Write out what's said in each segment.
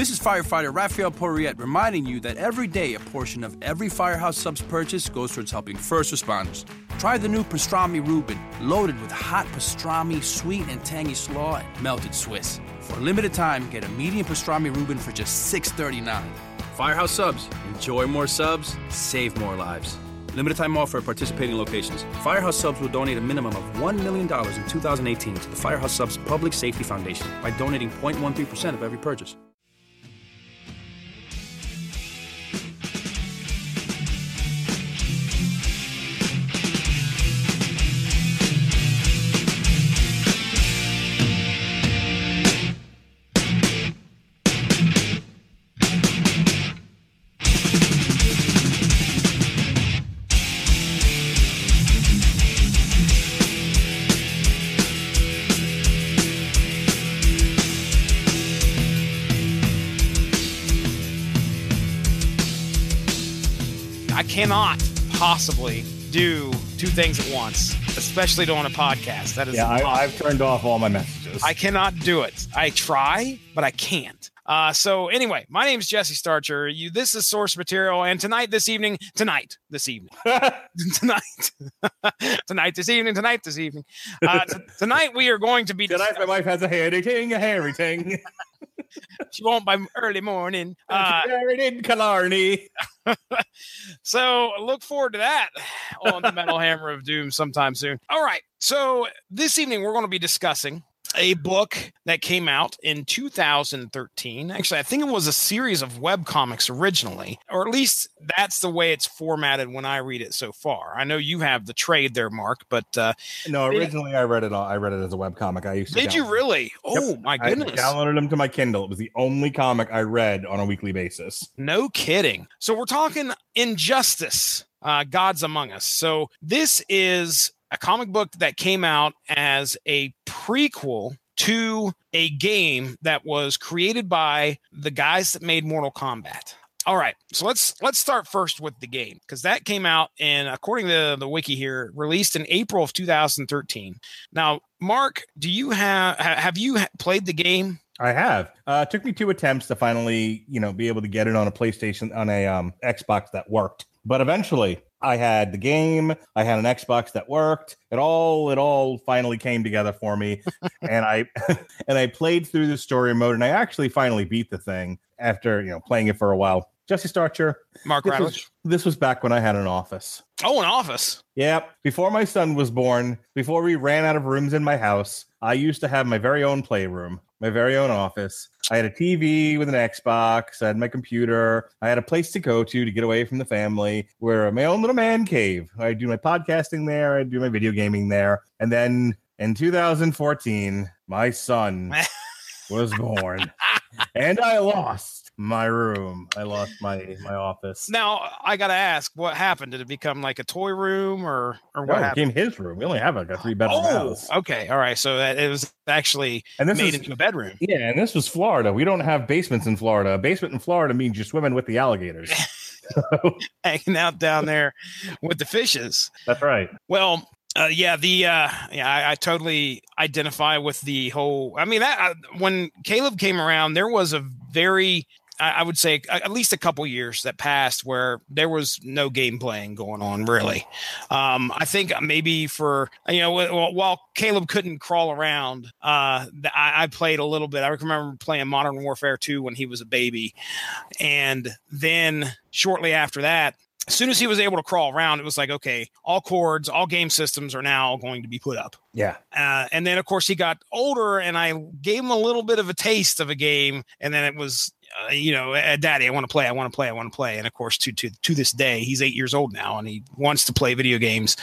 This is firefighter Raphael Porriette reminding you that every day a portion of every Firehouse Subs purchase goes towards helping first responders. Try the new pastrami Reuben, loaded with hot pastrami, sweet and tangy slaw, and melted Swiss. For a limited time, get a medium pastrami Reuben for just $6.39. Firehouse Subs. Enjoy more subs, save more lives. Limited time offer at participating locations. Firehouse Subs will donate a minimum of $1 million in 2018 to the Firehouse Subs Public Safety Foundation by donating 0.13% of every purchase. Cannot possibly do two things at once, especially doing a podcast. That is Yeah, I. I've turned off all my messages. I cannot do it. I try, but I can't. Uh, so anyway, my name is Jesse Starcher. You, this is source material, and tonight, this evening, tonight, this evening, tonight, tonight, this evening, tonight, this evening, uh, t- tonight, we are going to be. Tonight, my wife has a hairy ting, a hairy ting. She won't by early morning. Uh, Buried in Killarney. So look forward to that on the Metal Hammer of Doom sometime soon. All right. So this evening we're going to be discussing a book that came out in 2013. Actually, I think it was a series of web comics originally, or at least that's the way it's formatted when I read it so far. I know you have the trade there, Mark, but uh, No, originally I read it. On, I read it as a web comic. I used to. did you really? Oh my goodness! I downloaded them to my Kindle. It was the only comic I read on a weekly basis. No kidding. So we're talking Injustice, uh, Gods Among Us. So this is a comic book that came out as a prequel to a game that was created by the guys that made Mortal Kombat. All right, so let's let's start first with the game because that came out and according to the wiki here, released in April of 2013. Now, Mark, do you have have you played the game? I have. Uh, it took me two attempts to finally, you know, be able to get it on a PlayStation, on a um, Xbox that worked. But eventually, I had the game. I had an Xbox that worked. It all, it all finally came together for me, and I, and I played through the story mode, and I actually finally beat the thing after you know playing it for a while. Jesse Starcher. Mark This was, this was back when I had an office. Oh, an office. Yep. Before my son was born, before we ran out of rooms in my house, I used to have my very own playroom, my very own office. I had a TV with an Xbox, I had my computer, I had a place to go to to get away from the family, where my own little man cave. I do my podcasting there, I do my video gaming there. And then in 2014, my son was born. and I lost my room. I lost my my office. Now I gotta ask, what happened? Did it become like a toy room, or or No, what it became his room. We only have like a three bedroom Oh, house. okay, all right. So that it was actually And this made is into a bedroom. yeah, and this was Florida. We don't have basements in Florida. A basement in Florida means you're swimming with the alligators. hanging out down there with the fishes. That's right. Well, uh, yeah, the uh, yeah, I, I totally identify with the whole. I mean, that uh, when Caleb came around, there was a very I I would say at least a couple years that passed where there was no game playing going on really. Um, I think maybe for you know while Caleb couldn't crawl around, uh, I, I played a little bit. I remember playing Modern Warfare 2 when he was a baby, and then shortly after that, as soon as he was able to crawl around, it was like, okay, all cords, all game systems are now going to be put up. Yeah. Uh, and then, of course, he got older, and I gave him a little bit of a taste of a game, and then it was, uh, you know, uh, Daddy, I want to play, I want to play, I want to play. And of course, to to to this day, he's eight years old now, and he wants to play video games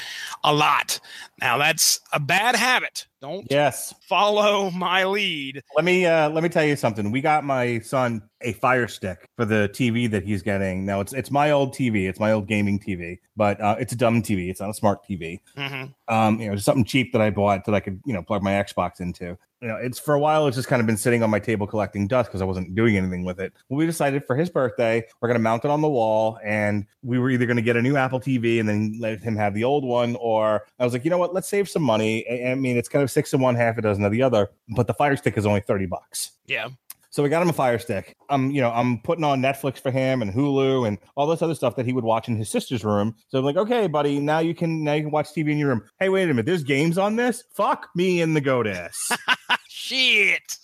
a lot. Now, that's a bad habit. Don't Yes. follow my lead. Let me uh let me tell you something. We got my son a fire stick for the TV that he's getting. Now it's it's my old TV. It's my old gaming TV, but uh, it's a dumb TV. It's not a smart TV. hmm um, you know, something cheap that I bought that I could, you know, plug my Xbox into. You know, it's for a while, it's just kind of been sitting on my table collecting dust because I wasn't doing anything with it. Well, we decided for his birthday, we're going to mount it on the wall, and we were either going to get a new Apple TV and then let him have the old one, or I was like, you know what, let's save some money. I, I mean, it's kind of six of one, half a dozen of the other, but the Fire Stick is only 30 bucks. Yeah. So we got him a Fire Stick. I'm, you know, I'm putting on Netflix for him and Hulu and all this other stuff that he would watch in his sister's room. So I'm like, okay, buddy, now you can now you can watch TV in your room. Hey, wait a minute, there's games on this. Fuck me in the goddess. Shit.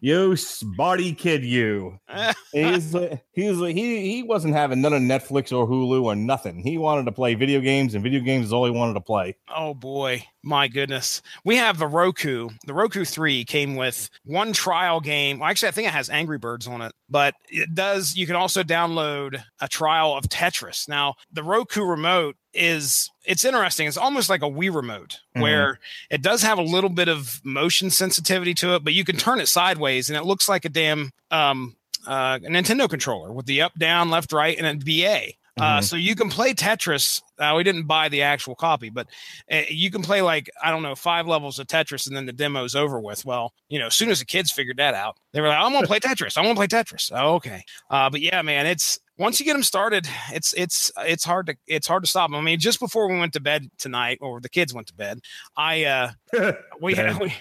you smarty kid, you. He's he's he he wasn't having none of Netflix or Hulu or nothing. He wanted to play video games, and video games is all he wanted to play. Oh boy, my goodness. We have the Roku. The Roku 3 came with one trial game. Well, actually, I think it has Angry Birds on it, but it does. You can also download a trial of Tetris. Now, the Roku remote is it's interesting. It's almost like a Wii remote Mhm. where it does have a little bit of motion sensitivity to it, but you can turn it sideways and it looks like a damn um uh, a Nintendo controller with the up, down, left, right, and a BA. Uh, Mhm. so you can play Tetris. Uh, we didn't buy the actual copy, but uh, you can play like I don't know five levels of Tetris, and then the demo's over with. Well, you know, as soon as the kids figured that out, they were like, "I'm gonna play Tetris. I want to play Tetris." Oh, okay, uh, but yeah, man, it's once you get them started, it's it's it's hard to it's hard to stop 'em. I mean, just before we went to bed tonight, or the kids went to bed, I uh we, Bed. we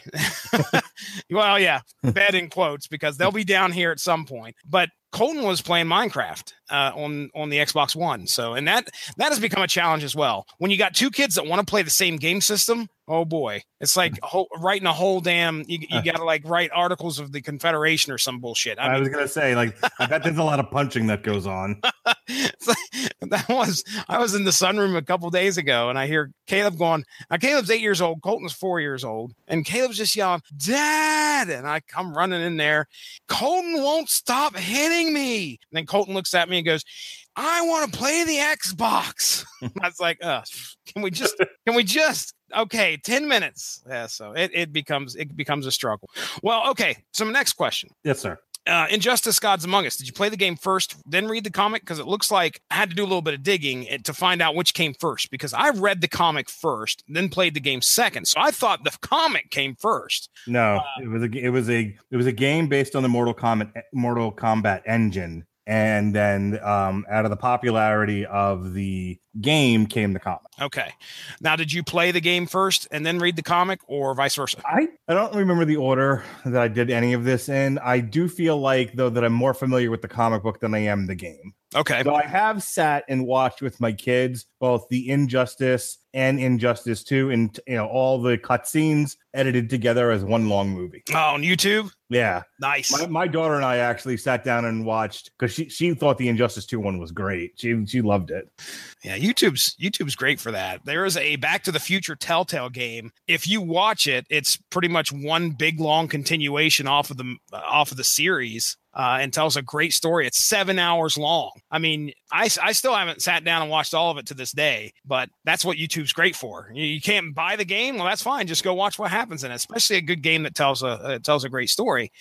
well, yeah, bed in quotes because they'll be down here at some point. But Colton was playing Minecraft uh, on on the Xbox One, so and that that has become a challenge as well. When you got two kids that want to play the same game system, oh boy, it's like whole, writing a whole damn. You, you got to like write articles of the Confederation or some bullshit. I I mean, was gonna say, like, I bet there's a lot of punching that goes on. that was I was in the sunroom a couple days ago, and I hear Caleb going. Now Caleb's eight years old, Colton's four years old, and Caleb's just yelling, "Dad!" And I come running in there. Colton won't stop hitting me. And then Colton looks at me and goes, "I want to play the Xbox." I was like, "Uh, can we just? Can we just?" Okay, 10 minutes. Yeah, so it, it becomes it becomes a struggle. Well, okay. So my next question Yes, sir. uh, Injustice Gods Among Us. Did you play the game first, then read the comic? Because it looks like I had to do a little bit of digging eh, to find out which came first. Because I read the comic first, then played the game second. So I thought the comic came first. No, it was a it was a it was a game based on the Mortal Kombat Mortal Kombat engine, and then um, out of the popularity of the game came the comic. Okay. Now, did you play the game first and then read the comic, or vice versa? I I don't remember the order that I did any of this in. I do feel like though that I'm more familiar with the comic book than I am the game. Okay. So I have sat and watched with my kids both the Injustice and Injustice 2 and you know all the cutscenes edited together as one long movie. Oh, on YouTube. Yeah. Nice. My, my daughter and I actually sat down and watched because she, she thought the Injustice 2 one was great. She she loved it. Yeah, YouTube's YouTube's great for that. There is a Back to the Future Telltale game. If you watch it, it's pretty much one big long continuation off of the off of the series. Uh, and tells a great story. It's seven hours long. I mean, I, I still haven't sat down and watched all of it to this day, but that's what YouTube's great for. You, you can't buy the game, well, that's fine. Just go watch what happens in it. Especially a good game that tells a uh, tells a great story.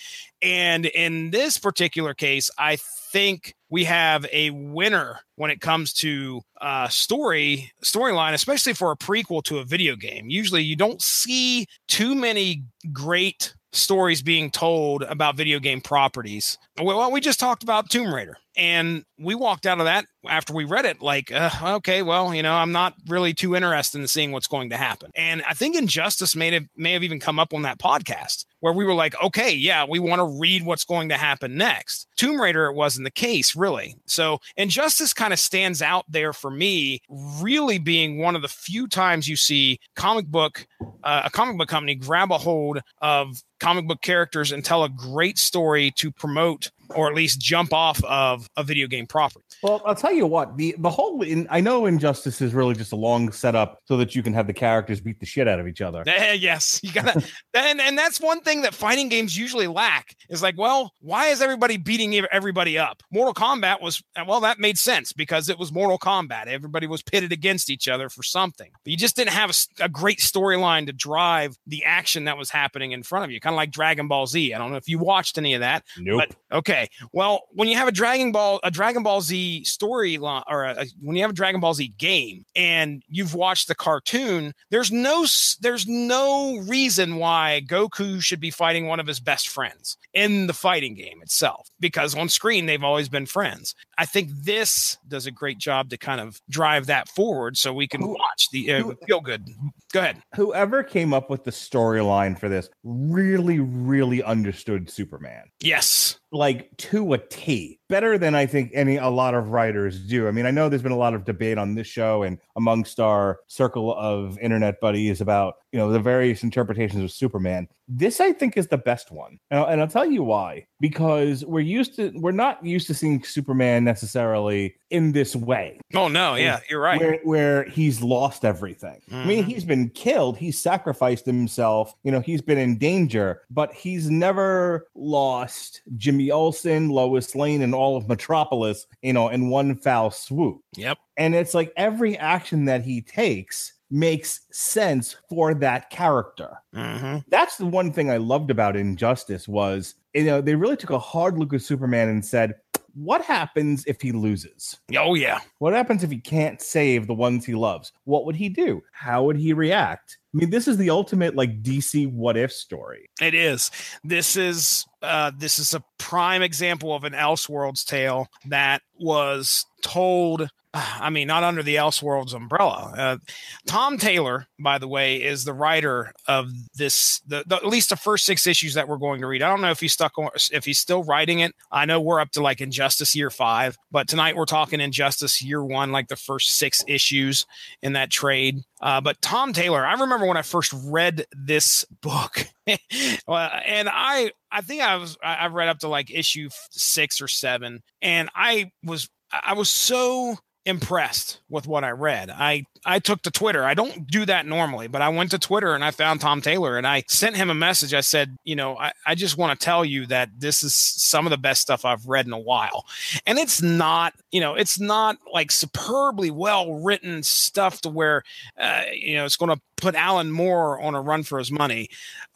And in this particular case, I think we have a winner when it comes to uh, story storyline, especially for a prequel to a video game. Usually, you don't see too many great stories being told about video game properties. Well, we just talked about Tomb Raider, and we walked out of that after we read it like, uh, okay, well, you know, I'm not really too interested in seeing what's going to happen. And I think Injustice may have may have even come up on that podcast where we were like, okay, yeah, we want to read what's going to happen next. Tomb Raider, it wasn't the case, really. So Injustice kind of stands out there for me, really being one of the few times you see comic book, uh, a comic book company grab a hold of comic book characters and tell a great story to promote or at least jump off of a video game property. Well, I'll tell you what the the whole in, I know Injustice is really just a long setup so that you can have the characters beat the shit out of each other. Eh, yes, you gotta, and and that's one thing that fighting games usually lack is like, well, why is everybody beating everybody up? Mortal Kombat was well, that made sense because it was Mortal Kombat. Everybody was pitted against each other for something, but you just didn't have a great storyline to drive the action that was happening in front of you, kind of like Dragon Ball Z. I don't know if you watched any of that, Nope. but okay, Okay. Well, when you have a Dragon Ball, a Dragon Ball Z storyline, or a, a, when you have a Dragon Ball Z game, and you've watched the cartoon, there's no there's no reason why Goku should be fighting one of his best friends in the fighting game itself, because on screen they've always been friends. I think this does a great job to kind of drive that forward, so we can watch the uh, feel good. Go ahead. Whoever came up with the storyline for this really, really understood Superman. Yes like to a T, better than I think any a lot of writers do. I mean, I know there's been a lot of debate on this show and amongst our circle of internet buddies about you know the various interpretations of Superman. This I think is the best one, and I'll, and I'll tell you why. Because we're used to we're not used to seeing Superman necessarily in this way. Oh no, yeah, you're right. Where, where he's lost everything. Mm-hmm. I mean, mm-hmm. he's been killed, he's sacrificed himself. You know, he's been in danger, but he's never lost Jimmy Olsen, Lois Lane, and all of Metropolis. You know, in one foul swoop. Yep. And it's like every action that he takes makes sense for that character. Mm-hmm. That's the one thing I loved about Injustice was you know they really took a hard look at Superman and said, what happens if he loses? Oh yeah. What happens if he can't save the ones he loves? What would he do? How would he react? I mean, this is the ultimate like DC what if story. It is. This is uh this is a prime example of an Elseworlds tale that was told I mean, not under the Elseworlds umbrella. Uh, Tom Taylor, by the way, is the writer of this. The, the, at least the first six issues that we're going to read. I don't know if he's stuck on, if he's still writing it. I know we're up to like Injustice Year Five, but tonight we're talking Injustice Year One, like the first six issues in that trade. Uh, but Tom Taylor, I remember when I first read this book, and I I think I was I read up to like issue six or seven, and I was I was so impressed with what I read. I I took to Twitter. I don't do that normally, but I went to Twitter and I found Tom Taylor and I sent him a message. I said, you know, I, I just want to tell you that this is some of the best stuff I've read in a while. And it's not, you know, it's not like superbly well written stuff to where, uh, you know, it's going to put Alan Moore on a run for his money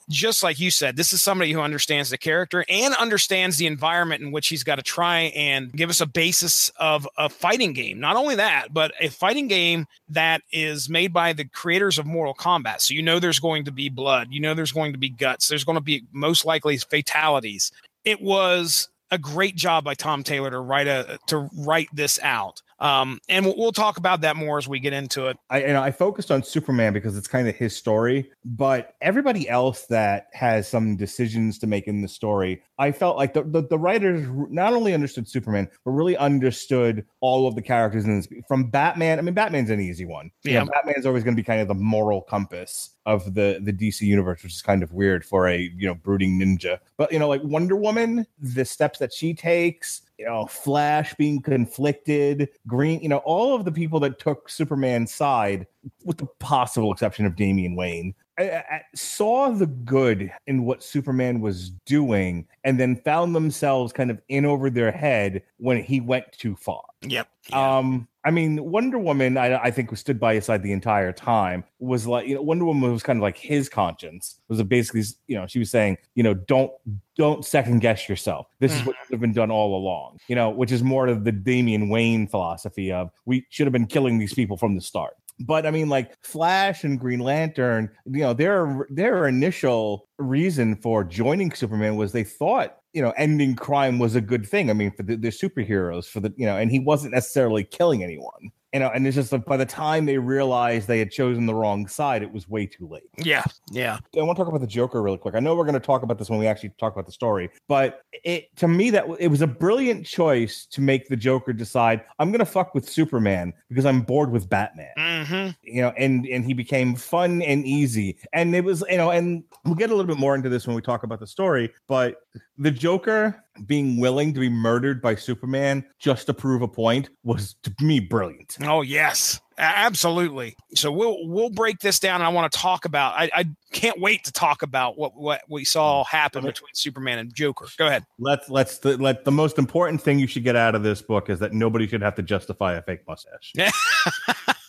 just like you said, this is somebody who understands the character and understands the environment in which he's got to try and give us a basis of a fighting game. Not only that, but a fighting game that is made by the creators of Mortal Kombat. So you know there's going to be blood, you know there's going to be guts, there's going to be most likely fatalities. It was a great job by Tom Taylor to write a to write this out. Um, and we'll, talk about that more as we get into it. I, you know, I focused on Superman because it's kind of his story, but everybody else that has some decisions to make in the story, I felt like the, the, the writers not only understood Superman, but really understood all of the characters in this. From Batman, I mean, Batman's an easy one. Yeah, you know, Batman's always going to be kind of the moral compass of the the DC universe, which is kind of weird for a you know brooding ninja. But you know, like Wonder Woman, the steps that she takes, you know, Flash being conflicted, Green, you know, all of the people that took Superman's side, with the possible exception of Damian Wayne, I, I saw the good in what Superman was doing and then found themselves kind of in over their head when he went too far. Yep. Yeah. Um, I mean, Wonder Woman, I, I think, was stood by his side the entire time. Was like, you know, Wonder Woman was kind of like his conscience. Was basically, you know, she was saying, you know, don't don't second guess yourself. This is what mm. should have been done all along. You know, which is more of the Damian Wayne philosophy of we should have been killing these people from the start. But I mean, like Flash and Green Lantern, you know, their their initial reason for joining Superman was they thought you know ending crime was a good thing. I mean, for the, the superheroes, for the you know, and he wasn't necessarily killing anyone you know, and it's just like by the time they realized they had chosen the wrong side, it was way too late. Yeah, yeah. I want to talk about the Joker really quick. I know we're going to talk about this when we actually talk about the story, but it to me that it was a brilliant choice to make the Joker decide I'm going to fuck with Superman because I'm bored with Batman. Mm-hmm. You know, and and he became fun and easy, and it was you know, and we'll get a little bit more into this when we talk about the story, but the Joker being willing to be murdered by Superman just to prove a point was to me brilliant. Oh yes, absolutely. So we'll we'll break this down. I want to talk about. I, I can't wait to talk about what what we saw mm. happen between Superman and Joker. Go ahead. Let's let's the, let the most important thing you should get out of this book is that nobody should have to justify a fake mustache.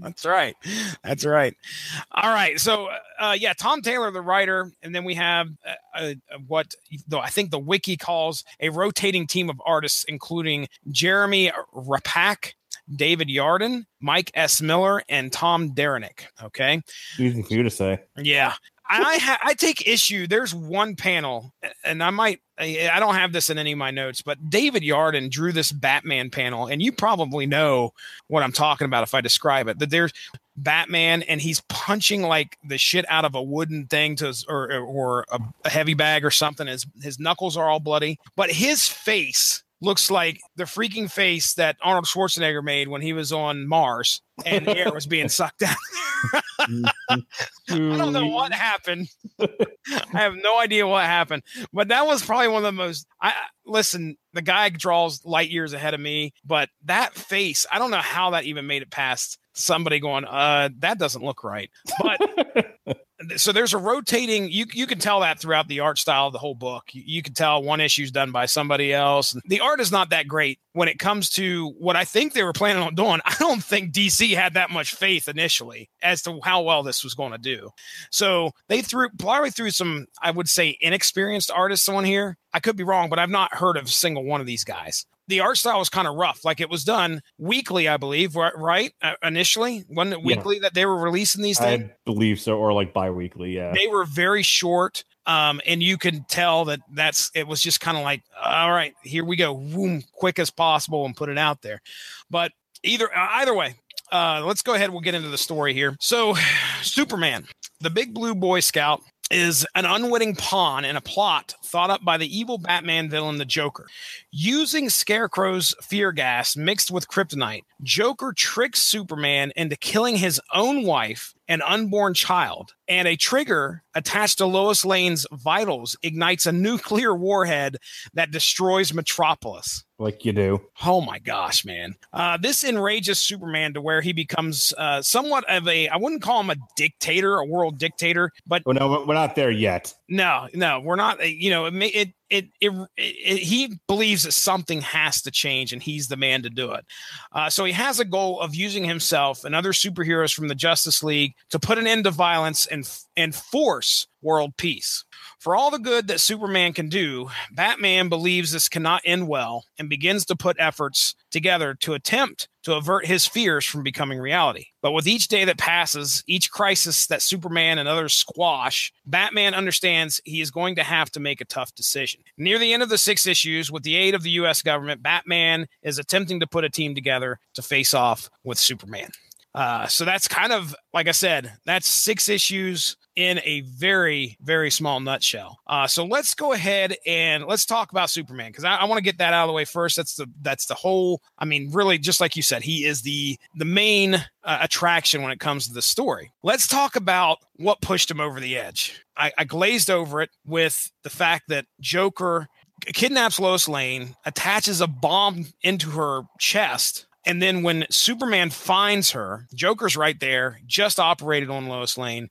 That's right. That's right. All right. So, uh, yeah, Tom Taylor, the writer, and then we have uh, uh, what though I think the wiki calls a rotating team of artists, including Jheremy Raapack, David Yardin, Mike S. Miller, and Tom Derenick. Okay. Easy for you to say. Yeah. I ha- I take issue. There's one panel, and I might I don't have this in any of my notes, but David Yardin drew this Batman panel, and you probably know what I'm talking about if I describe it. That there's Batman, and he's punching like the shit out of a wooden thing to, or or a, a heavy bag or something. His his knuckles are all bloody, but his face looks like the freaking face that Arnold Schwarzenegger made when he was on Mars and air was being sucked out. I don't know what happened. I have no idea what happened, but that was probably one of the most. I listen. The guy draws light years ahead of me, but that face, I don't know how that even made it past somebody going, uh, that doesn't look right. But so there's a rotating you you can tell that throughout the art style of the whole book. You, you can tell one issue's done by somebody else. The art is not that great when it comes to what i think they were planning on doing. I don't think dc had that much faith initially as to how well this was going to do. So they threw probably threw some i would say inexperienced artists on here. I could be wrong but i've not heard of a single one of these guys the art style was kind of rough. Like it was done weekly, I believe, right? Uh, initially, wasn't it weekly yeah. that they were releasing these things? I believe so, or like bi-weekly. Yeah, they were very short, um, and you can tell that that's it was just kind of like, all right, here we go, boom, quick as possible, and put it out there. But either uh, either way, uh, let's go ahead. We'll get into the story here. So, Superman, the big blue Boy Scout, is an unwitting pawn in a plot thought up by the evil Batman villain, the Joker. Using Scarecrow's fear gas mixed with kryptonite, Joker tricks Superman into killing his own wife and unborn child. And a trigger attached to Lois Lane's vitals ignites a nuclear warhead that destroys Metropolis. Like you do. Oh my gosh, man. Uh, this enrages Superman to where he becomes uh, somewhat of a, I wouldn't call him a dictator, a world dictator, but. Well, no, we're not there yet. No, no, we're not. You know, it, may it it, it, it, he believes that something has to change and he's the man to do it. Uh, so he has a goal of using himself and other superheroes from the Justice League to put an end to violence and and force world peace. For all the good that Superman can do, Batman believes this cannot end well and begins to put efforts together to attempt to avert his fears from becoming reality. But with each day that passes, each crisis that Superman and others squash, Batman understands he is going to have to make a tough decision. Near the end of the six issues, with the aid of the US government, Batman is attempting to put a team together to face off with Superman. Uh, so that's kind of like I said, that's six issues in a very very small nutshell. Uh, so let's go ahead and let's talk about Superman because I, I want to get that out of the way first. That's the that's the whole. I mean, really, just like you said, he is the the main uh, attraction when it comes to the story. Let's talk about what pushed him over the edge. I, I glazed over it with the fact that Joker kidnaps Lois Lane, attaches a bomb into her chest and then when Superman finds her, Joker's right there, just operated on Lois Lane.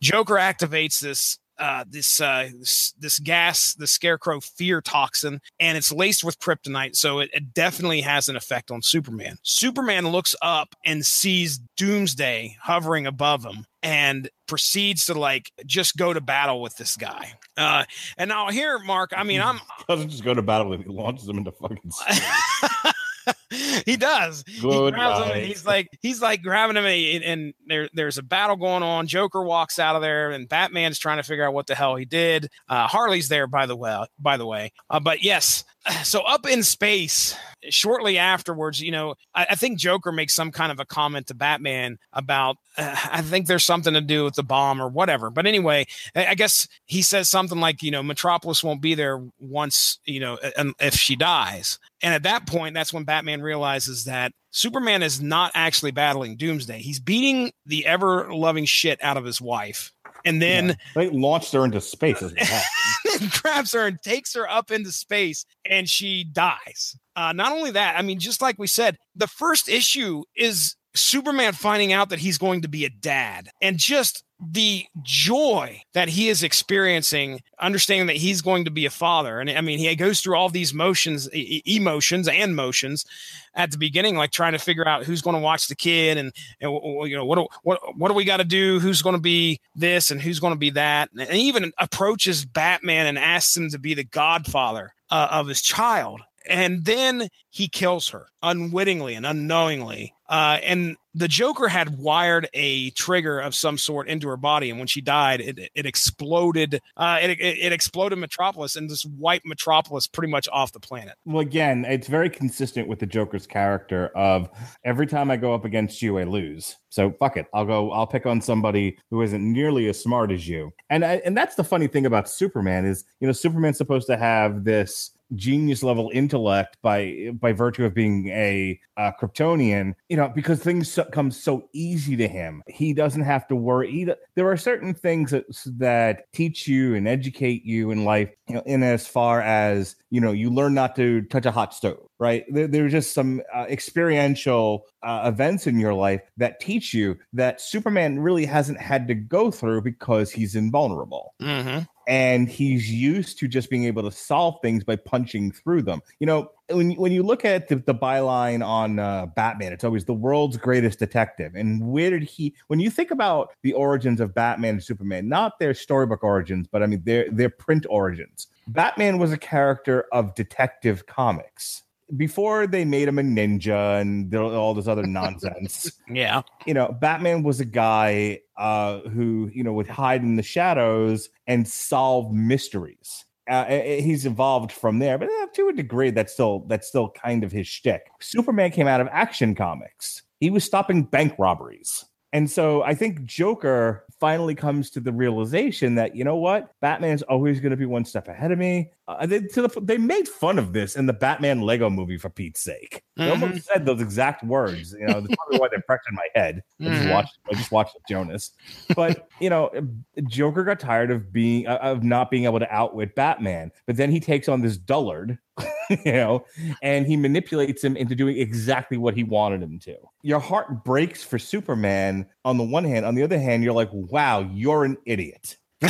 Joker activates this uh, this, uh, this, this gas, the Scarecrow fear toxin, and it's laced with kryptonite, so it, it, definitely has an effect on Superman. Superman looks up and sees Doomsday hovering above him, and proceeds to like just go to battle with this guy. Uh, and now here, Mark, I mean, I'm doesn't just go to battle with him; he launches him into fucking. he does. Good he he's like he's like grabbing him, and, and, there there's a battle going on. Joker walks out of there, and Batman's trying to figure out what the hell he did. Uh, Harley's there, by the way. By the way, uh, but yes, so up in space shortly afterwards you know I, I, think joker makes some kind of a comment to batman about uh, i think there's something to do with the bomb or whatever. But anyway I, I, guess he says something like you know metropolis won't be there once you know if she dies. And at that point that's when batman realizes that superman is not actually battling doomsday. He's beating the ever loving shit out of his wife. And then yeah. they launched her into space grabs her and takes her up into space and she dies. Uh, not only that i mean just like we said the first issue is superman finding out that he's going to be a dad and just the joy that he is experiencing, understanding that he's going to be a father. And I mean, he goes through all these motions, e- emotions and motions at the beginning, like trying to figure out who's going to watch the kid and, and you know, what, do, what, what do we got to do? Who's going to be this and who's going to be that? And even approaches Batman and asks him to be the godfather uh, of his child and then he kills her unwittingly and unknowingly. Uh, and the Joker had wired a trigger of some sort into her body, and when she died, it it exploded. Uh, it, it, it exploded Metropolis and just wiped Metropolis pretty much off the planet. Well, again, it's very consistent with the Joker's character of every time I go up against you, I lose. So fuck it, I'll go. I'll pick on somebody who isn't nearly as smart as you. And I, and that's the funny thing about Superman is you know Superman's supposed to have this genius level intellect by by virtue of being a, a Kryptonian, you know, because things so, come so easy to him. He doesn't have to worry. there are certain things that that teach you and educate you in life, you know, in as far as you know, you learn not to touch a hot stove, right? There, there's just some uh, experiential uh, events in your life that teach you that Superman really hasn't had to go through because he's invulnerable. Mm-hmm and he's used to just being able to solve things by punching through them. You know, when when you look at the, the byline on uh, Batman, it's always the world's greatest detective. And where did he? When you think about the origins of Batman and Superman, not their storybook origins, but I mean their their print origins. Batman was a character of detective comics before they made him a ninja and all this other nonsense. yeah. You know, Batman was a guy uh, who, you know, would hide in the shadows and solve mysteries. Uh, he's evolved from there, but uh, to a degree, that's still that's still kind of his shtick. Superman came out of action comics. He was stopping bank robberies. And so I think Joker finally comes to the realization that you know what, Batman's always going to be one step ahead of me. Uh, they, the, they made fun of this in the Batman Lego movie for Pete's sake. They mm-hmm. almost said those exact words. You know, that's probably why they're fresh in my head. I just mm-hmm. watched. I just watched Jonas. But you know, Joker got tired of being of not being able to outwit Batman. But then he takes on this dullard you know, and he manipulates him into doing exactly what he wanted him to. Your heart breaks for Superman on the one hand. On the other hand, you're like, wow, you're an idiot.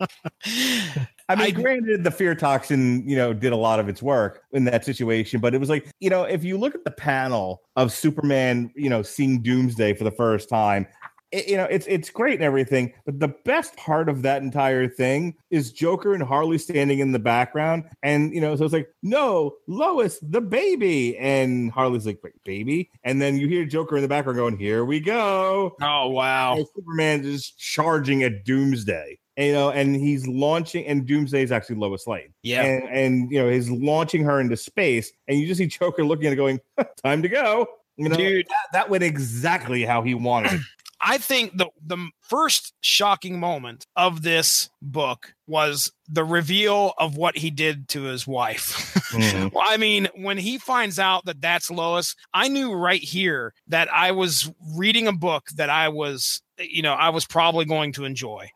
I mean, I, granted, the fear toxin, you know, did a lot of its work in that situation, but it was like, you know, if you look at the panel of Superman, you know, seeing Doomsday for the first time, it, you know, it's it's great and everything, but the best part of that entire thing is Joker and Harley standing in the background, and you know, so it's like, no, Lois, the baby, and Harley's like, baby, and then you hear Joker in the background going, "Here we go!" Oh wow! And Superman is charging at Doomsday. And, you know, and he's launching, and Doomsday is actually Lois Lane. Yeah, and, and you know, he's launching her into space, and you just see Joker looking at it, going, "Time to go." You know, Dude, that, that went exactly how he wanted. I think the the first shocking moment of this book was the reveal of what he did to his wife. Mm-hmm. well, I mean, when he finds out that that's Lois, I knew right here that I was reading a book that I was, you know, I was probably going to enjoy,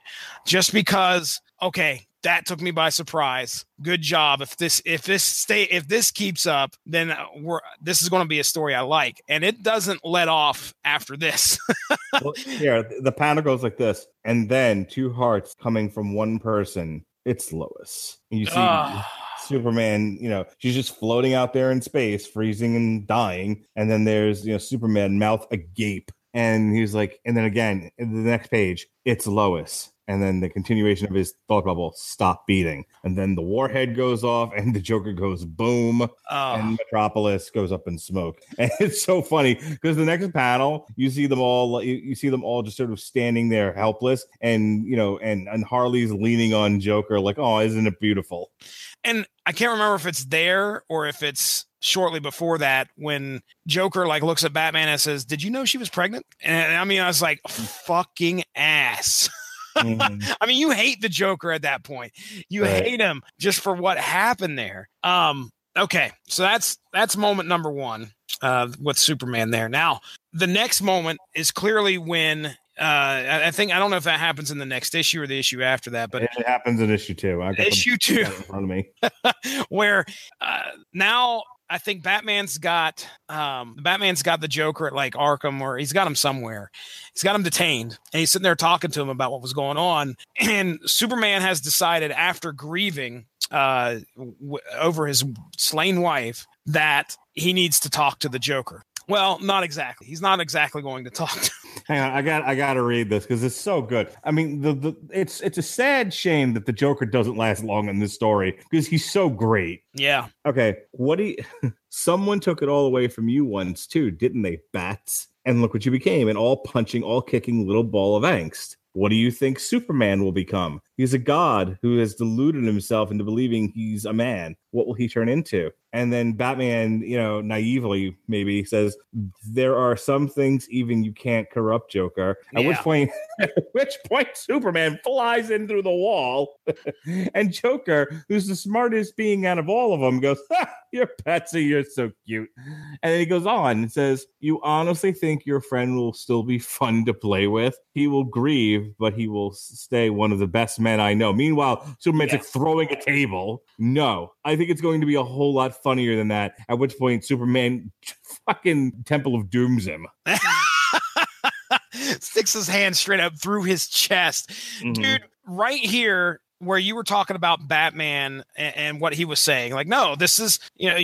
just because. Okay, that took me by surprise. Good job. If this if this stay if this keeps up, then uh, we're this is going to be a story I like, and it doesn't let off after this. well, here, the panel goes like this, and then two hearts coming from one person. It's Lois. And you see. Uh. Superman, you know, she's just floating out there in space, freezing and dying. And then there's, you know, Superman mouth agape. And he's like, and then again, in the next page, it's Lois and then the continuation of his thought bubble stop beating and then the warhead goes off and the joker goes boom oh. and metropolis goes up in smoke and it's so funny because the next panel you see them all you, you, see them all just sort of standing there helpless and you know and and harley's leaning on joker like oh isn't it beautiful and i can't remember if it's there or if it's shortly before that when Joker like looks at Batman and says, "Did you know she was pregnant?" And I mean, I was like, "Fucking ass." Mm-hmm. I mean, you hate the Joker at that point. You right. hate him just for what happened there. Um, okay, so that's that's moment number one uh, with Superman there. Now, the next moment is clearly when uh, I, think I don't know if that happens in the next issue or the issue after that, but it happens in issue two. I got issue two in front of me. where uh, now I think Batman's got um Batman's got the Joker at like Arkham or he's got him somewhere. He's got him detained and he's sitting there talking to him about what was going on. And Superman has decided after grieving uh w- over his slain wife that he needs to talk to the Joker. Well, not exactly. He's not exactly going to talk to Hang on, I got I got to read this because it's so good. I mean, the, the it's it's a sad shame that the Joker doesn't last long in this story because he's so great. Yeah. Okay, what do you? Someone took it all away from you once too, didn't they, bats? And look what you became an all punching, all kicking little ball of angst. What do you think Superman will become? He's a god who has deluded himself into believing he's a man. What will he turn into? And then Batman, you know, naively maybe says, There are some things even you can't corrupt, Joker. At which point, at which point Superman flies in through the wall. and Joker, who's the smartest being out of all of them, goes, ha, You're Patsy, you're so cute. And then he goes on and says, You honestly think your friend will still be fun to play with? He will grieve, but he will stay one of the best men I know. Meanwhile, Superman's like throwing a table. No, I think it's going to be a whole lot funnier than that. At which point, Superman fucking Temple of Dooms him. Sticks his hand straight up through his chest. Mhm. dude right here where you were talking about batman and, and what he was saying like no this is you know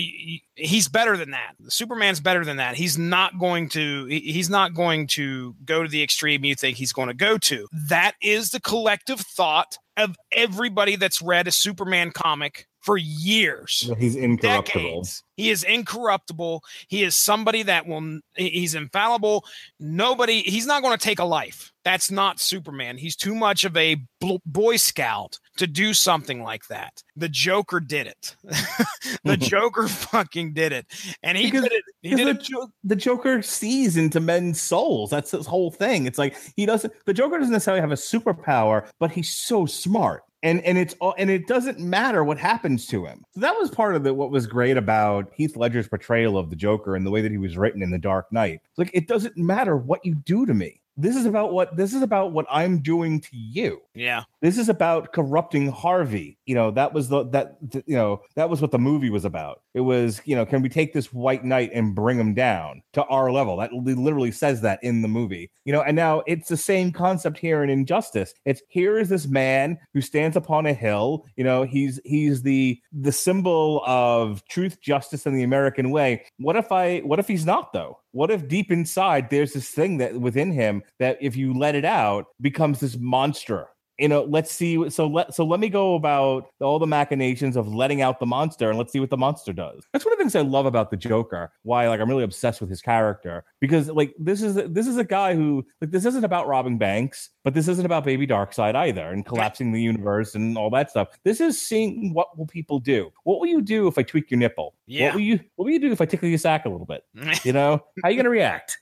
he's better than that. Superman's better than that. He's not going to he's not going to go to the extreme you think he's going to go to. That is the collective thought of everybody that's read a superman comic for years He's incorruptible. decades. He is incorruptible. He is somebody that will. He's infallible. Nobody. He's not going to take a life. That's not Superman. He's too much of a boy scout to do something like that. The Joker did it. the Joker fucking did it, and he Because- did it. He did the, it. Jo- the Joker sees into men's souls. That's his whole thing. It's like he doesn't. The Joker doesn't necessarily have a superpower, but he's so smart, and and it's all and it doesn't matter what happens to him. So that was part of the, what was great about Heath Ledger's portrayal of the Joker and the way that he was written in The Dark Knight. It's like it doesn't matter what you do to me. This is about what this is about what I'm doing to you Yeah. this is about corrupting Harvey. You know, that was the that you know that was what the movie was about. It was you know, can we take this white knight and bring him down to our level? That literally says that in the movie. You know, and now it's the same concept here in Injustice. It's here is this man who stands upon a hill. You know, he's he's the the symbol of truth, justice, and the American way. What if I? What if he's not though? What if deep inside there's this thing that within him that if you let it out becomes this monster you know let's see so let so let me go about all the machinations of letting out the monster and let's see what the monster does. That's one of the things i love about the joker why like i'm really obsessed with his character because like this is this is a guy who like this isn't about robbing banks but this isn't about baby darkseid either and collapsing the universe and all that stuff. This is seeing what will people do. What will you do if i tweak your nipple? Yeah. what will you what will you do if i tickle your sack a little bit? You know? How are you gonna react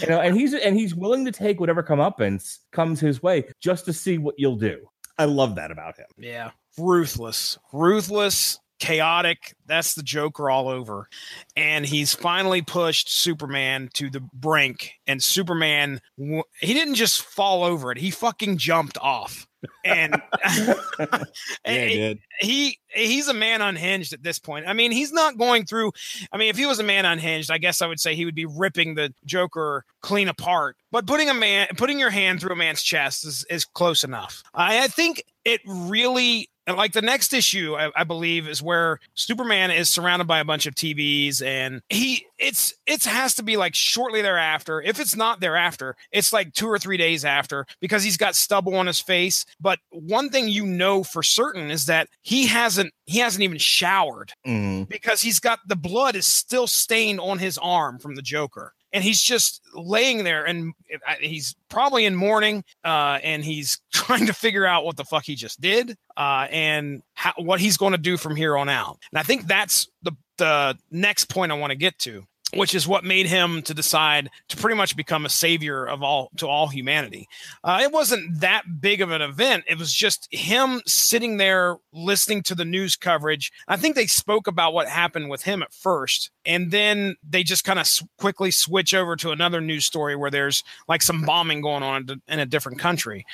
you know and he's and he's willing to take whatever comeuppance comes his way just to see what you'll do i love that about him Yeah. Ruthless. Ruthless, chaotic. That's the Joker all over. And he's finally pushed Superman to the brink. And Superman, he didn't just fall over it, he fucking jumped off. And, and did he he's a man unhinged at this point. I mean, he's not going through. I mean, if he was a man unhinged, I guess I would say he would be ripping the Joker clean apart. But putting a man, putting your hand through a man's chest is is close enough. I, I think it really. Like the next issue, I, I believe, is where Superman is surrounded by a bunch of TVs, and he it's it's has to be like shortly thereafter. If it's not thereafter, it's like two or three days after because he's got stubble on his face. But one thing you know for certain is that he hasn't he hasn't even showered Mm. because he's got the blood is still stained on his arm from the Joker. And he's just laying there, and uh, he's probably in mourning, uh, and he's trying to figure out what the fuck he just did, uh, and how, what he's going to do from here on out. And I think that's the the next point I want to get to which is what made him to decide to pretty much become a savior of all to all humanity. Uh, it wasn't that big of an event. It was just him sitting there listening to the news coverage. I think they spoke about what happened with him at first, and then they just kind of quickly switch over to another news story where there's like some bombing going on in a different country.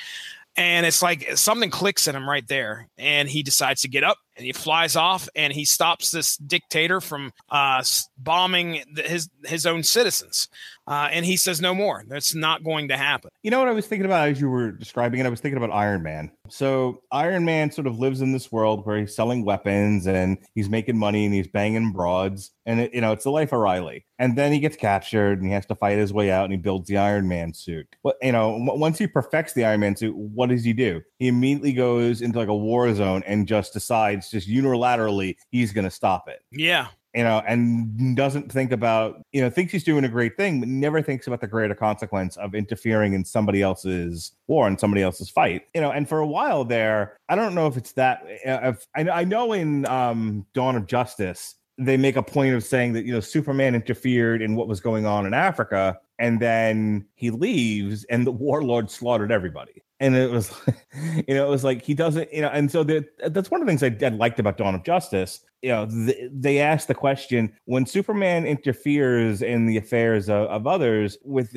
And it's like something clicks in him right there. And he decides to get up and he flies off and he stops this dictator from uh, bombing his, his own citizens. Uh, and he says, no more. That's not going to happen. You know what I was thinking about as you were describing it? I was thinking about Iron Man. So Iron Man sort of lives in this world where he's selling weapons and he's making money and he's banging broads. And, it, you know, it's the life of Riley. And then he gets captured and he has to fight his way out and he builds the Iron Man suit. But, you know, once he perfects the Iron Man suit, what does he do? He immediately goes into like a war zone and just decides just unilaterally he's going to stop it. Yeah you know, and doesn't think about, you know, thinks he's doing a great thing, but never thinks about the greater consequence of interfering in somebody else's war and somebody else's fight. You know, and for a while there, I don't know if it's that. If I, I know in um, Dawn of Justice, they make a point of saying that you know Superman interfered in what was going on in Africa, and then he leaves, and the warlord slaughtered everybody. And it was you know it was like he doesn't you know and so the, that's one of the things I, I, liked about dawn of justice. You know the, they asked the question when superman interferes in the affairs of, of others with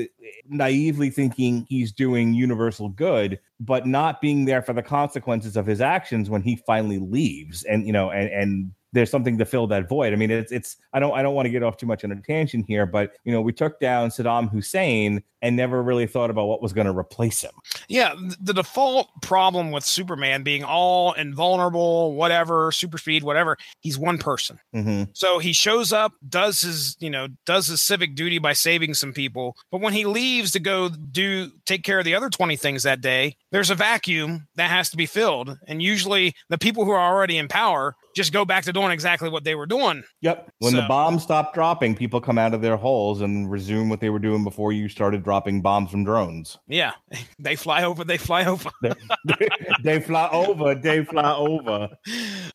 naively thinking he's doing universal good but not being there for the consequences of his actions when he finally leaves and you know and and there's something to fill that void. I mean, it's it's I don't I don't want to get off too much on a tangent here, but you know, we took down Saddam Hussein and never really thought about what was going to replace him. Yeah, the default problem with Superman being all invulnerable, whatever, super speed, whatever, he's one person. Mm-hmm. So he shows up, does his, you know, does his civic duty by saving some people, but when he leaves to go do take care of the other 20 things that day, there's a vacuum that has to be filled, and usually the people who are already in power just go back to doing exactly what they were doing. Yep. When so, the bombs stop dropping, people come out of their holes and resume what they were doing before you started dropping bombs from drones. Yeah. They fly over, they fly over. they, they, they, fly over, they fly over.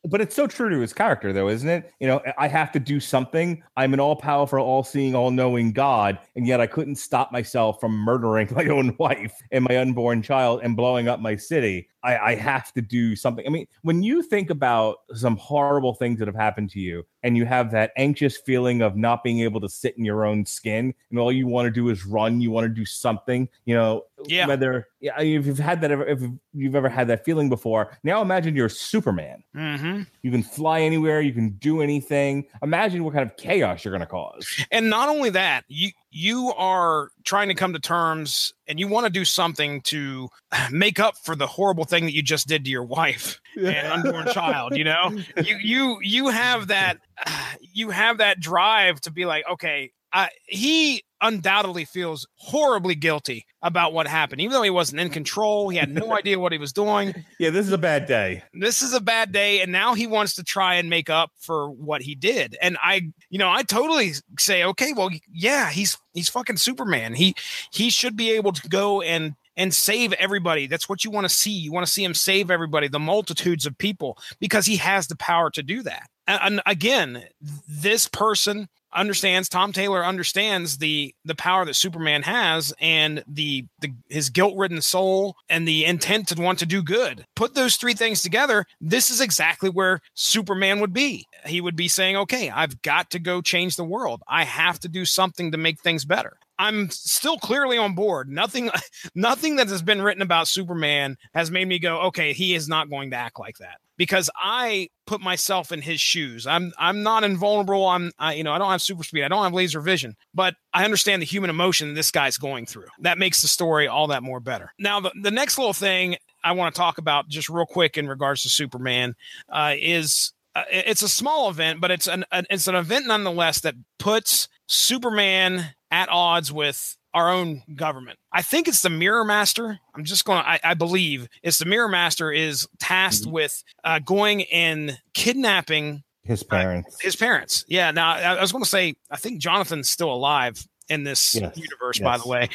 But it's so true to his character, though, isn't it? You know, I have to do something. I'm an all powerful, all seeing, all knowing God, and yet I couldn't stop myself from murdering my own wife and my unborn child and blowing up my city. I, I have to do something. I mean, when you think about some horrible things that have happened to you, and you have that anxious feeling of not being able to sit in your own skin, and all you want to do is run, you want to do something, you know, yeah. whether yeah, if you've had that ever, if you've ever had that feeling before, now imagine you're Superman. Mm-hmm. You can fly anywhere, you can do anything. Imagine what kind of chaos you're going to cause. And not only that, you you are trying to come to terms and you want to do something to make up for the horrible thing that you just did to your wife and unborn child you know you you you have that you have that drive to be like okay uh, he undoubtedly feels horribly guilty about what happened, even though he wasn't in control. He had no idea what he was doing. Yeah, this is a bad day. This is a bad day. And now he wants to try and make up for what he did. And I, you know, I totally say, okay, well, yeah, he's he's fucking Superman. He he should be able to go and and save everybody. That's what you want to see. You want to see him save everybody, the multitudes of people, because he has the power to do that. And again, this person understands Tom Taylor understands the the power that Superman has and the, the his guilt-ridden soul and the intent to want to do good. Put those three things together, this is exactly where Superman would be. He would be saying, "Okay, I've got to go change the world. I have to do something to make things better." I'm still clearly on board. Nothing nothing that has been written about Superman has made me go, "Okay, he is not going to act like that." Because I put myself in his shoes. I'm I'm not invulnerable. I'm I, you know I don't have super speed. I don't have laser vision, but I understand the human emotion this guy's going through. That makes the story all that more better. Now the the next little thing I want to talk about just real quick in regards to Superman uh, is uh, it's a small event, but it's an, an it's an event nonetheless that puts Superman at odds with our own government. I think it's the Mirror Master. I'm just going to, I believe it's the Mirror Master is tasked mm-hmm. with uh, going and kidnapping his parents. Uh, his parents. Yeah. Now, I, I was going to say, I think Jonathan's still alive in this yes. universe, yes. by the way.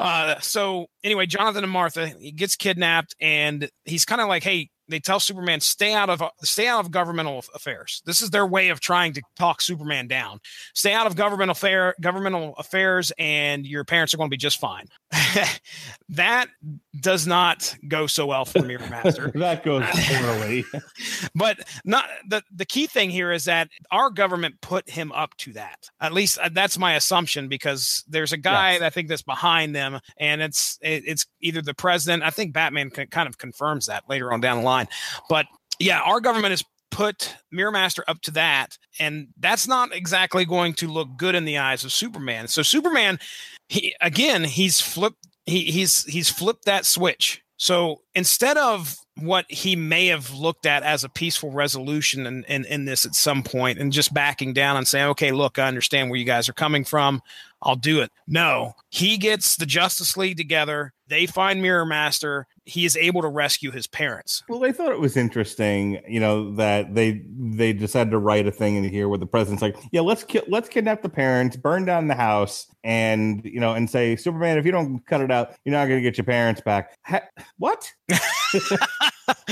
Uh, so anyway, Jonathan and Martha, he gets kidnapped and he's kind of like, Hey, they tell Superman stay out of stay out of governmental affairs. This is their way of trying to talk Superman down. Stay out of governmental affair governmental affairs, and your parents are going to be just fine. that does not go so well for Mirror Master. that goes poorly. but not the the key thing here is that our government put him up to that. At least uh, that's my assumption because there's a guy yes. I think that's behind them, and it's it, it's either the president. I think Batman kind of confirms that later on down the line. But yeah, our government has put Mirror Master up to that, and that's not exactly going to look good in the eyes of Superman. So Superman, he again, he's flipped. He, he's he's flipped that switch. So instead of what he may have looked at as a peaceful resolution in, in, in, this at some point and just backing down and saying, okay, look, I understand where you guys are coming from. I'll do it. No, he gets the Justice League together. They find Mirror Master he is able to rescue his parents. Well, they thought it was interesting, you know, that they they decided to write a thing in here where the president's like, "Yeah, let's ki- let's kidnap the parents, burn down the house, and you know, and say, Superman, if you don't cut it out, you're not going to get your parents back." Ha- what?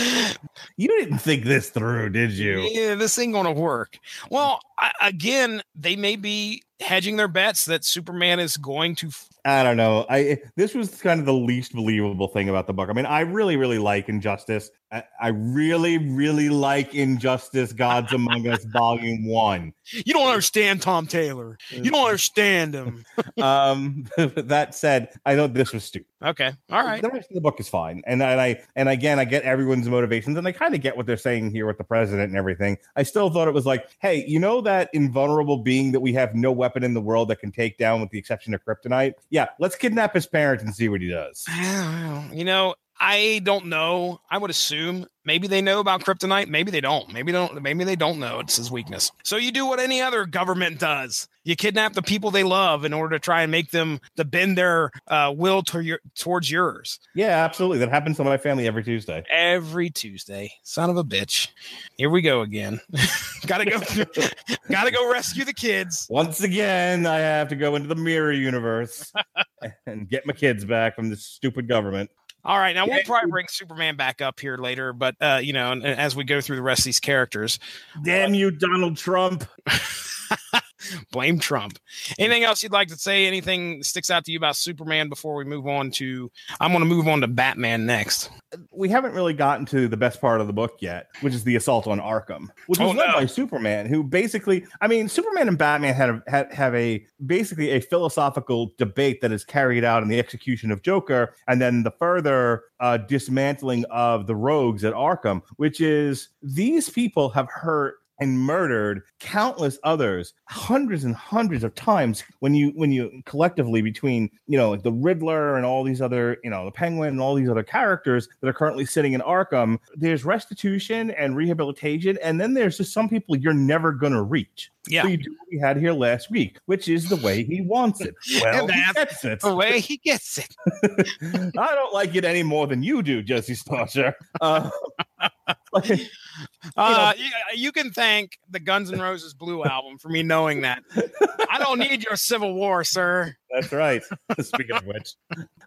you didn't think this through, did you? Yeah, this ain't going to work. Well, I, again, they may be hedging their bets that Superman is going to. I don't know. I this was kind of the least believable thing about the book. I mean, I really, really like Injustice. I, I really, really like Injustice: Gods Among Us, Volume One. You don't understand Tom Taylor. You don't understand him. um, that said, I thought this was stupid. Okay, all right. The rest of the book is fine, and, and I and again, I get everyone's motivations, and I kind of get what they're saying here with the president and everything. I still thought it was like, hey, you know that invulnerable being that we have no weapon in the world that can take down, with the exception of kryptonite. Yeah, let's kidnap his parents and see what he does. You know, I don't know. I would assume maybe they know about kryptonite. Maybe they don't. Maybe they don't. Maybe they don't know it's his weakness. So you do what any other government does. You kidnap the people they love in order to try and make them to bend their uh, will to your, towards yours. Yeah, absolutely. That happens to my family every Tuesday. Every Tuesday. Son of a bitch. Here we go again. gotta go. gotta go rescue the kids. Once again, I have to go into the mirror universe and get my kids back from this stupid government. All right, now we'll probably bring Superman back up here later, but uh, you know, as we go through the rest of these characters. Damn you, Donald Trump. Blame Trump. Anything else you'd like to say? Anything sticks out to you about Superman before we move on to? I'm going to move on to Batman next. We haven't really gotten to the best part of the book yet, which is the assault on Arkham, which was oh, led no. by Superman, who basically, I mean, Superman and Batman had, a, had have a basically a philosophical debate that is carried out in the execution of Joker, and then the further uh, dismantling of the rogues at Arkham, which is these people have hurt and murdered countless others hundreds and hundreds of times when you when you collectively between you know like the riddler and all these other you know the penguin and all these other characters that are currently sitting in arkham there's restitution and rehabilitation and then there's just some people you're never going to reach yeah. So you do what we had here last week, which is the way he wants it. Well, he gets it. The way he gets it. I don't like it any more than you do, Jesse Starcher. Uh, uh, you, you, can thank the Guns N' Roses Blue album for me knowing that. I don't need your Civil War, sir. That's right. Speaking of which,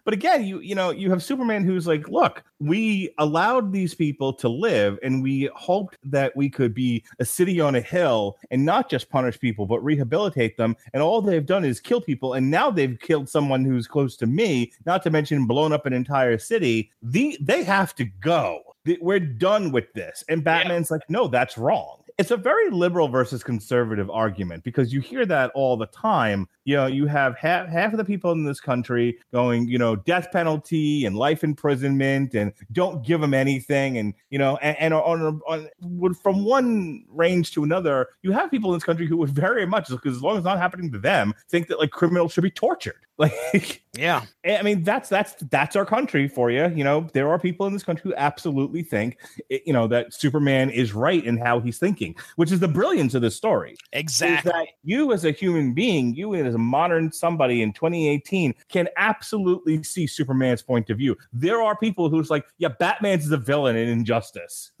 but again, you you know you have Superman who's like, look, we allowed these people to live, and we hoped that we could be a city on a hill and not just punish people, but rehabilitate them. And all they've done is kill people, and now they've killed someone who's close to me. Not to mention blown up an entire city. The they have to go we're done with this. And Batman's yeah. like, no, that's wrong. It's a very liberal versus conservative argument because you hear that all the time. You know, you have half half of the people in this country going, you know, death penalty and life imprisonment, and don't give them anything, and you know, and, and on, on, on from one range to another, you have people in this country who would very much, because as long as it's not happening to them, think that like criminals should be tortured. Like, yeah, I mean, that's that's that's our country for you. You know, there are people in this country who absolutely think, you know, that Superman is right in how he's thinking, which is the brilliance of this story. Exactly. that you as a human being, you as a modern somebody in 2018, can absolutely see Superman's point of view. There are people who's like, yeah, Batman's the villain in Injustice.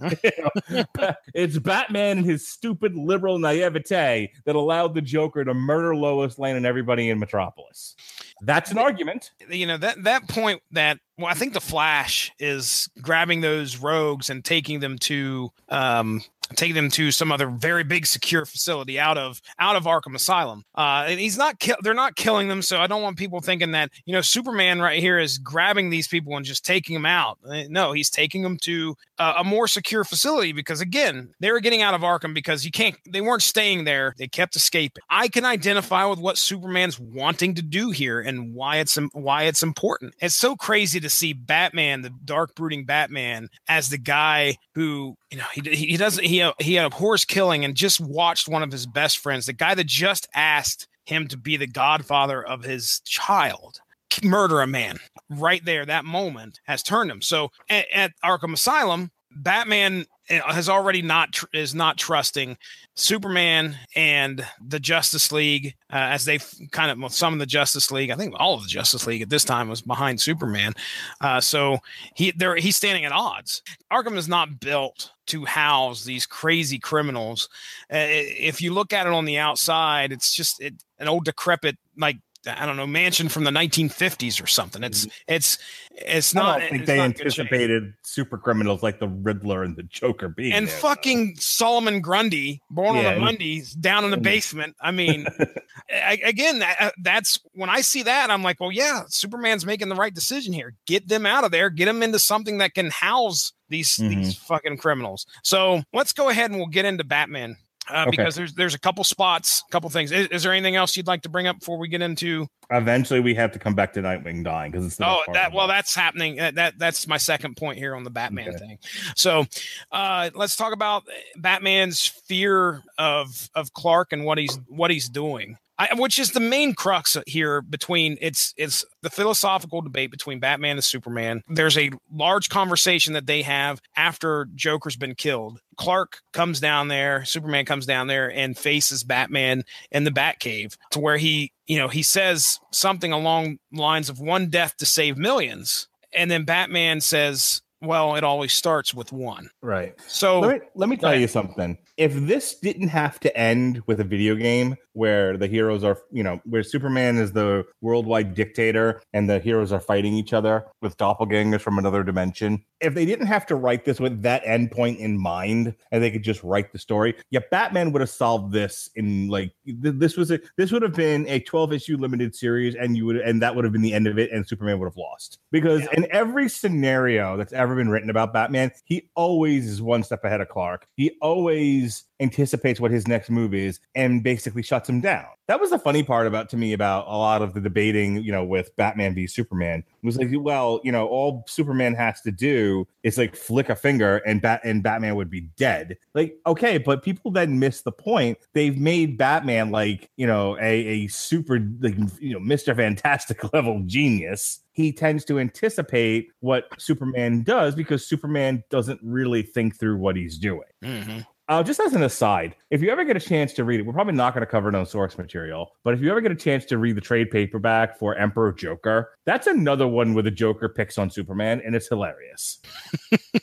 it's Batman and his stupid liberal naivete that allowed the Joker to murder Lois Lane and everybody in Metropolis. That's an argument. You know that that point that well, I think the Flash is grabbing those rogues and taking them to um, take them to some other very big secure facility out of out of Arkham Asylum. Uh, and he's not ki- they're not killing them, so I don't want people thinking that you know Superman right here is grabbing these people and just taking them out. Uh, No, he's taking them to uh, a more secure facility because again they were getting out of Arkham because you can't they weren't staying there. They kept escaping. I can identify with what Superman's wanting to do here and why it's why it's important. It's so crazy to see Batman, the dark brooding Batman, as the guy who you know he he doesn't he he abhors killing and just watched one of his best friends, the guy that just asked him to be the godfather of his child murder a man right there that moment has turned him. So at, at arkham asylum batman eh, has already not tr- is not trusting superman and the justice league uh, as they kind of well, some of the justice league i think all of the justice league at this time was behind superman. Uh, so he there he's standing at odds. Arkham is not built to house these crazy criminals. Uh, if you look at it on the outside it's just it, an old decrepit like I don't know mansion from the 1950s or something. It's mm-hmm. it's it's I not. don't think they not good shape. anticipated super criminals like the Riddler and the Joker being and there, fucking Solomon Grundy, born on a Monday, down in the mm. basement. I mean, I, again, that, uh, that's when I see that, I'm like, well, yeah, Superman's making the right decision here. Get them out of there. Get them into something that can house these Mhm. these mm-hmm. fucking criminals. So let's go ahead and we'll get into Batman. Uh, Okay. Because there's there's a couple spots, a couple things. Is, is there anything else you'd like to bring up before we get into? Eventually, we have to come back to Nightwing dying because it's Oh, that well, that's happening. Uh, That that's my second point here on the Batman Okay. thing. So, uh, let's talk about Batman's fear of of Clark and what he's what he's doing. I, which is the main crux here between it's it's the philosophical debate between Batman and Superman. There's a large conversation that they have after Joker's been killed. Clark comes down there, Superman comes down there and faces Batman in the Batcave to where he, you know, he says something along lines of one death to save millions. And then Batman says, well, it always starts with one. right. So let me let me tell you something. If this didn't have to end with a video game where the heroes are, you know, where Superman is the worldwide dictator and the heroes are fighting each other with doppelgangers from another dimension, if they didn't have to write this with that endpoint in mind and they could just write the story, yeah, Batman would have solved this in like th- this was a this would have been a 12 issue limited series and you would and that would have been the end of it and Superman would have lost. Because Yeah. in every scenario that's ever been written about Batman, he always is one step ahead of Clark. He always anticipates what his next move is and basically shuts him down. That was the funny part about to me about a lot of the debating, you know, with Batman v Superman was like, well, you know, all Superman has to do is like flick a finger and bat and Batman would be dead. Like, okay, but people then miss the point. They've made Batman like, you know, a, a super like you know, Mr. Fantastic level genius. He tends to anticipate what Superman does because Superman doesn't really think through what he's doing. Mhm. Uh, just as an aside, if you ever get a chance to read it, we're probably not going to cover on source material, but if you ever get a chance to read the trade paperback for Emperor Joker, that's another one where the Joker picks on Superman, and it's hilarious.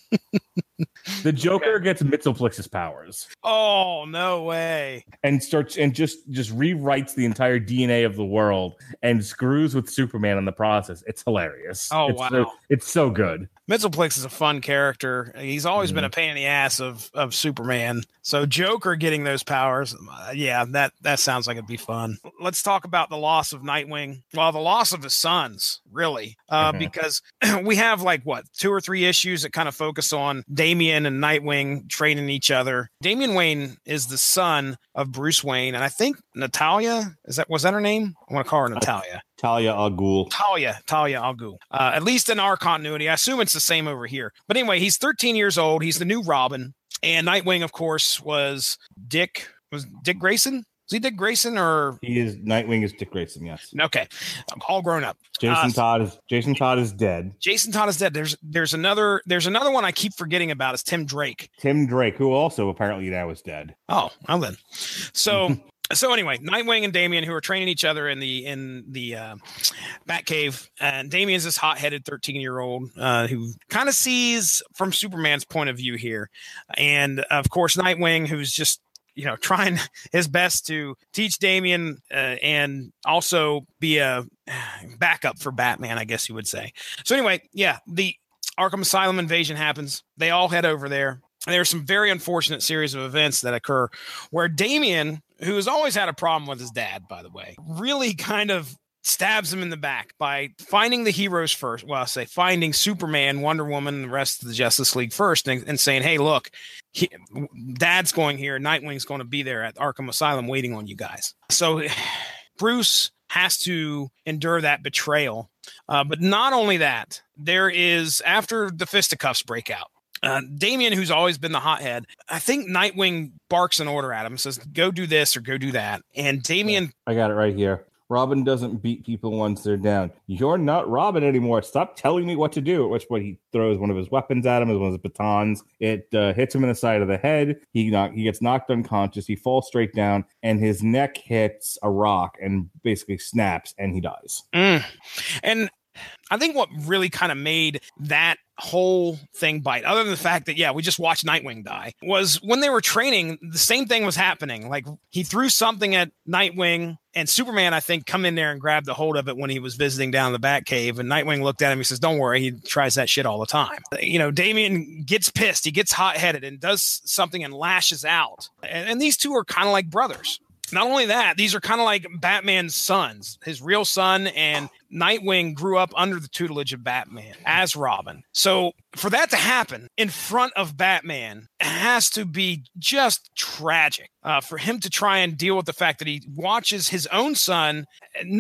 the Joker gets Mitzelplix's powers Oh no way! and starts and just just rewrites the entire DNA of the world and screws with Superman in the process. It's hilarious. Oh, it's wow. so, it's so good. Mitzelplix is a fun character. He's always been a pain in the ass of of Superman. So Joker getting those powers, uh, yeah, that that sounds like it'd be fun. Let's talk about the loss of Nightwing. Well, the loss of his sons, really, uh, Mhm. because we have like what two or three issues that kind of focus on Damian and Nightwing training each other. Damian Wayne is the son of Bruce Wayne, and I think Natalia is that was that her name? I want to call her Natalia. Talia al Ghul. Talia, Talia Al Ghul. Uh, at least in our continuity, I assume it's the same over here. But anyway, he's 13 years old. He's the new Robin, and Nightwing, of course, was Dick. Was Dick Grayson? Was he Dick Grayson or He is Nightwing is Dick Grayson. Yes. okay? I'm all grown up. Jason Uh, Todd is Jason Todd is dead. Jason Todd is dead. There's there's another there's another one I keep forgetting about. Is Tim Drake. Tim Drake, who also apparently now is dead. Oh, well then. So so anyway, Nightwing and Damian, who are training each other in the in the uh, Batcave, and Damian's this hot-headed 13-year-old uh, who kind of sees from Superman's point of view here, and of course Nightwing, who's just you know, trying his best to teach Damian uh, and also be a backup for Batman, I guess you would say. So anyway, yeah, the Arkham Asylum invasion happens. They all head over there. There's some very unfortunate series of events that occur where Damian, who has always had a problem with his dad, by the way, really kind of stabs him in the back by finding the heroes first. Well, I say finding Superman, Wonder Woman, and the rest of the Justice League first, and, and saying, "Hey, look, he, Dad's going here. Nightwing's going to be there at Arkham Asylum waiting on you guys." So Bruce has to endure that betrayal. Uh, but not only that, there is after the fisticuffs break out. Uh, Damian, who's always been the hothead, I think Nightwing barks an order at him, says, "Go do this or go do that." And Damian, I got it right here. Robin doesn't beat people once they're down. You're not Robin anymore. Stop telling me what to do. At which point he throws one of his weapons at him, one of his batons. It uh, hits him in the side of the head. He knock, he gets knocked unconscious. He falls straight down, and his neck hits a rock and basically snaps, and he dies. Mm. And I think what really kind of made that whole thing bite, other than the fact that, yeah, we just watched Nightwing die, was when they were training, the same thing was happening. Like he threw something at Nightwing, and Superman, I think, come in there and grabbed the hold of it when he was visiting down the Batcave. And Nightwing looked at him. He says, Don't worry. He tries that shit all the time. You know, Damian gets pissed. He gets hot headed and does something and lashes out. And, and these two are kind of like brothers. Not only that, these are kind of like Batman's sons. His real son and Nightwing grew up under the tutelage of Batman as Robin. So for that to happen in front of Batman has to be just tragic uh, for him to try and deal with the fact that he watches his own son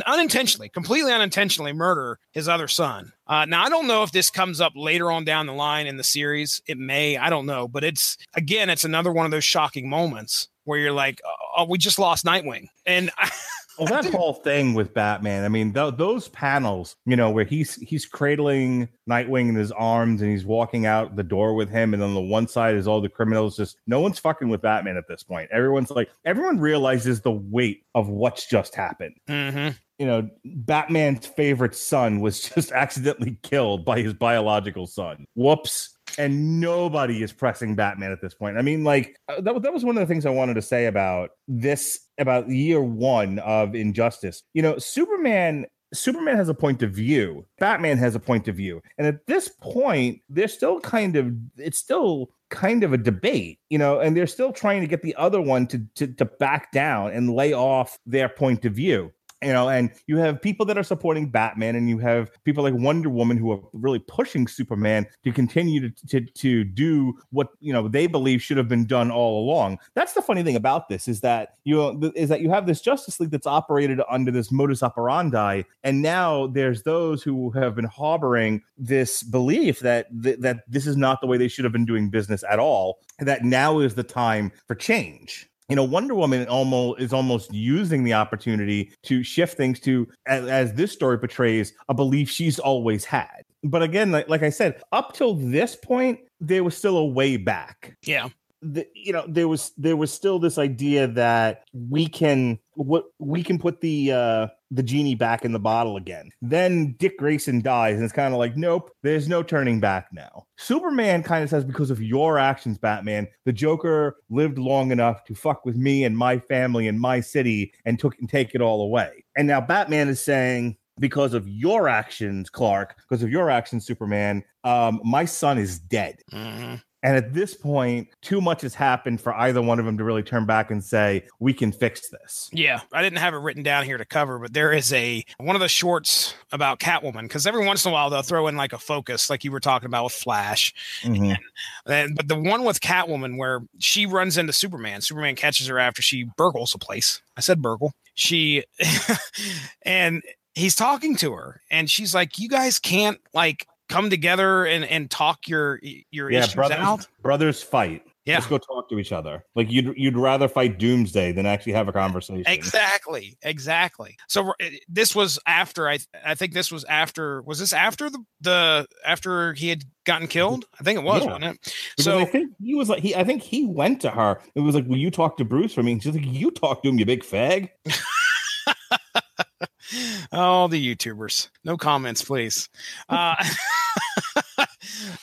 unintentionally, completely unintentionally murder his other son. Uh, now, I don't know if this comes up later on down the line in the series. It may, I don't know, but it's again, it's another one of those shocking moments where you're like, oh, we just lost Nightwing. And well, that whole thing with Batman, I mean, th- those panels, you know, where he's he's cradling Nightwing in his arms and he's walking out the door with him, and on the one side is all the criminals. Just no one's fucking with Batman at this point. Everyone's like, everyone realizes the weight of what's just happened. Mm-hmm you know, Batman's favorite son was just accidentally killed by his biological son. Whoops and nobody is pressing Batman at this point. I mean, like uh, that, that was one of the things I wanted to say about this about year one of Injustice. You know, Superman Superman has a point of view. Batman has a point of view. And at this point, they're still kind of it's still kind of a debate, you know, and they're still trying to get the other one to to, to back down and lay off their point of view you know and you have people that are supporting batman and you have people like wonder woman who are really pushing superman to continue to, to, to do what you know they believe should have been done all along. That's the funny thing about this is that you is that you have this justice league that's operated under this modus operandi and now there's those who have been harboring this belief that th- that this is not the way they should have been doing business at all that now is the time for change you know wonder woman almost is almost using the opportunity to shift things to as, as this story portrays a belief she's always had. But again like, like i said up till this point there was still a way back. Yeah. The, you know there was there was still this idea that we can what we can put the uh the genie back in the bottle again. Then dick grayson dies and it's kind of like nope there's no turning back now. Superman kind of says because of your actions batman the joker lived long enough to fuck with me and my family and my city and took and take it all away. And now batman is saying because of your actions clark because of your actions superman um my son is dead. Mm-hmm. And at this point, too much has happened for either one of them to really turn back and say, we can fix this. Yeah. I didn't have it written down here to cover, but there is a one of the shorts about Catwoman, because every once in a while they'll throw in like a focus, like you were talking about with Flash. Mhm. And, but the one with Catwoman where she runs into Superman, Superman catches her after she burgles a place. I said burgle. She and he's talking to her and she's like, You guys can't like come together and, and talk your your Yeah, issues brothers, out. brothers fight. Yeah. Let's go talk to each other. Like you'd you'd rather fight Doomsday than actually have a conversation. Exactly, exactly. So uh, this was after I I think this was after was this after the the after he had gotten killed? I think it was, Yeah. wasn't it? Because So I think he was like he I think he went to her. It was like, Will you talk to Bruce for me? And she's like, You talk to him, you big fag. oh, the YouTubers. No comments, please. Uh,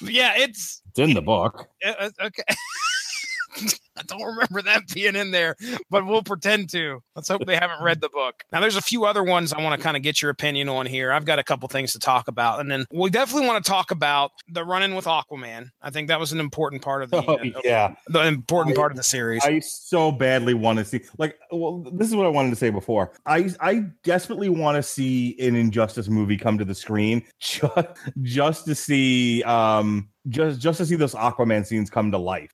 yeah, it's It's in the book. uh, uh, okay. I don't remember that being in there, but we'll pretend to. Let's hope they haven't read the book. Now, there's a few other ones I want to kind of get your opinion on here. I've got a couple things to talk about, and then we definitely want to talk about the run-in with Aquaman. I think that was an important part of the Oh, uh, yeah. the important I- part of the series. I so badly want to see like well this is what I wanted to say before. I I desperately want to see an Injustice movie come to the screen just, just to see um just just to see those Aquaman scenes come to life.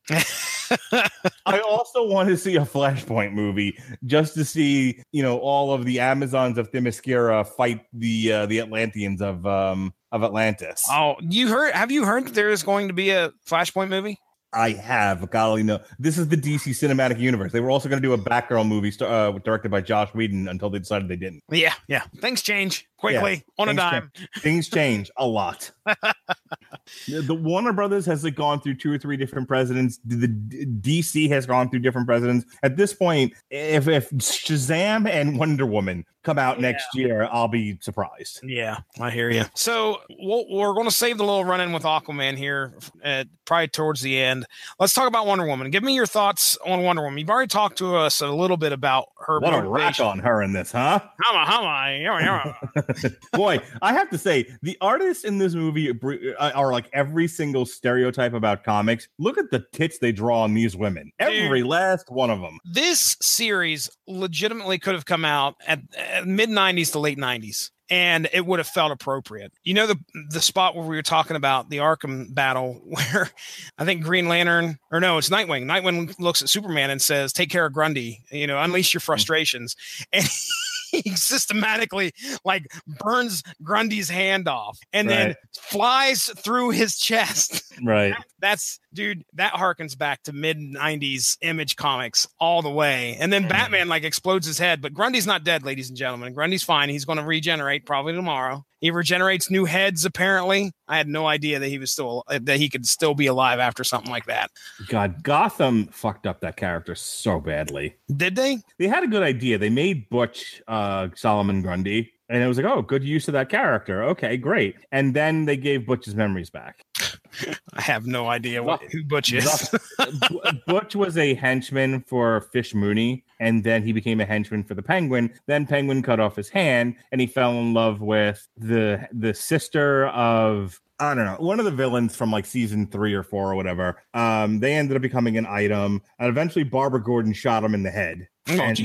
I also want to see a Flashpoint movie just to see, you know, all of the Amazons of Themyscira fight the uh, the Atlanteans of um of Atlantis. oh, you heard? Have you heard that there is going to be a Flashpoint movie? I have, golly no. This is the DC cinematic universe. They were also going to do a Batgirl movie uh, directed by Joss Whedon until they decided they didn't. Yeah, yeah. Things change quickly on a things dime. Things change a lot. the, the Warner Brothers has like gone through two or three different presidents. The, the DC has gone through different presidents. At this point, if if Shazam and Wonder Woman come out next year, I'll be surprised. Yeah, I hear you. So we'll, we're going to save the little run in with Aquaman here, uh, probably towards the end. Let's talk about Wonder Woman. Give me your thoughts on Wonder Woman. You've already talked to us a little bit about her. What a rack on her in this, huh? Hama, hama, yama, yama. Boy, I have to say, the artists in this movie uh, are like every single stereotype about comics. Look at the tits they draw on these women. Every last one of them. this series legitimately could have come out at, at mid 90s to late 90s and it would have felt appropriate. You know the the spot where we were talking about the Arkham battle where I think Green Lantern or no, it's Nightwing. Nightwing looks at Superman and says, "Take care of Grundy, you know, unleash your frustrations." And he systematically like burns Grundy's hand off and then flies through his chest. Right. that's dude that harkens back to mid 90s image comics all the way. And then mm-hmm. batman like explodes his head but grundy's not dead ladies and gentlemen. Grundy's fine. He's going to regenerate probably tomorrow he regenerates new heads apparently i had no idea that he was still that he could still be alive after something like that God, Gotham fucked up that character so badly. did they They had a good idea. They made Butch uh, Solomon Grundy, and it was like, oh, good use of that character. Okay, great. And then they gave Butch's memories back. i have no idea what, who butch is Butch was a henchman for Fish Mooney, and then he became a henchman for the Penguin. Then Penguin cut off his hand, and he fell in love with the the sister of I don't know one of the villains from like season three or four or whatever. Um, they ended up becoming an item, and eventually Barbara Gordon shot him in the head oh and-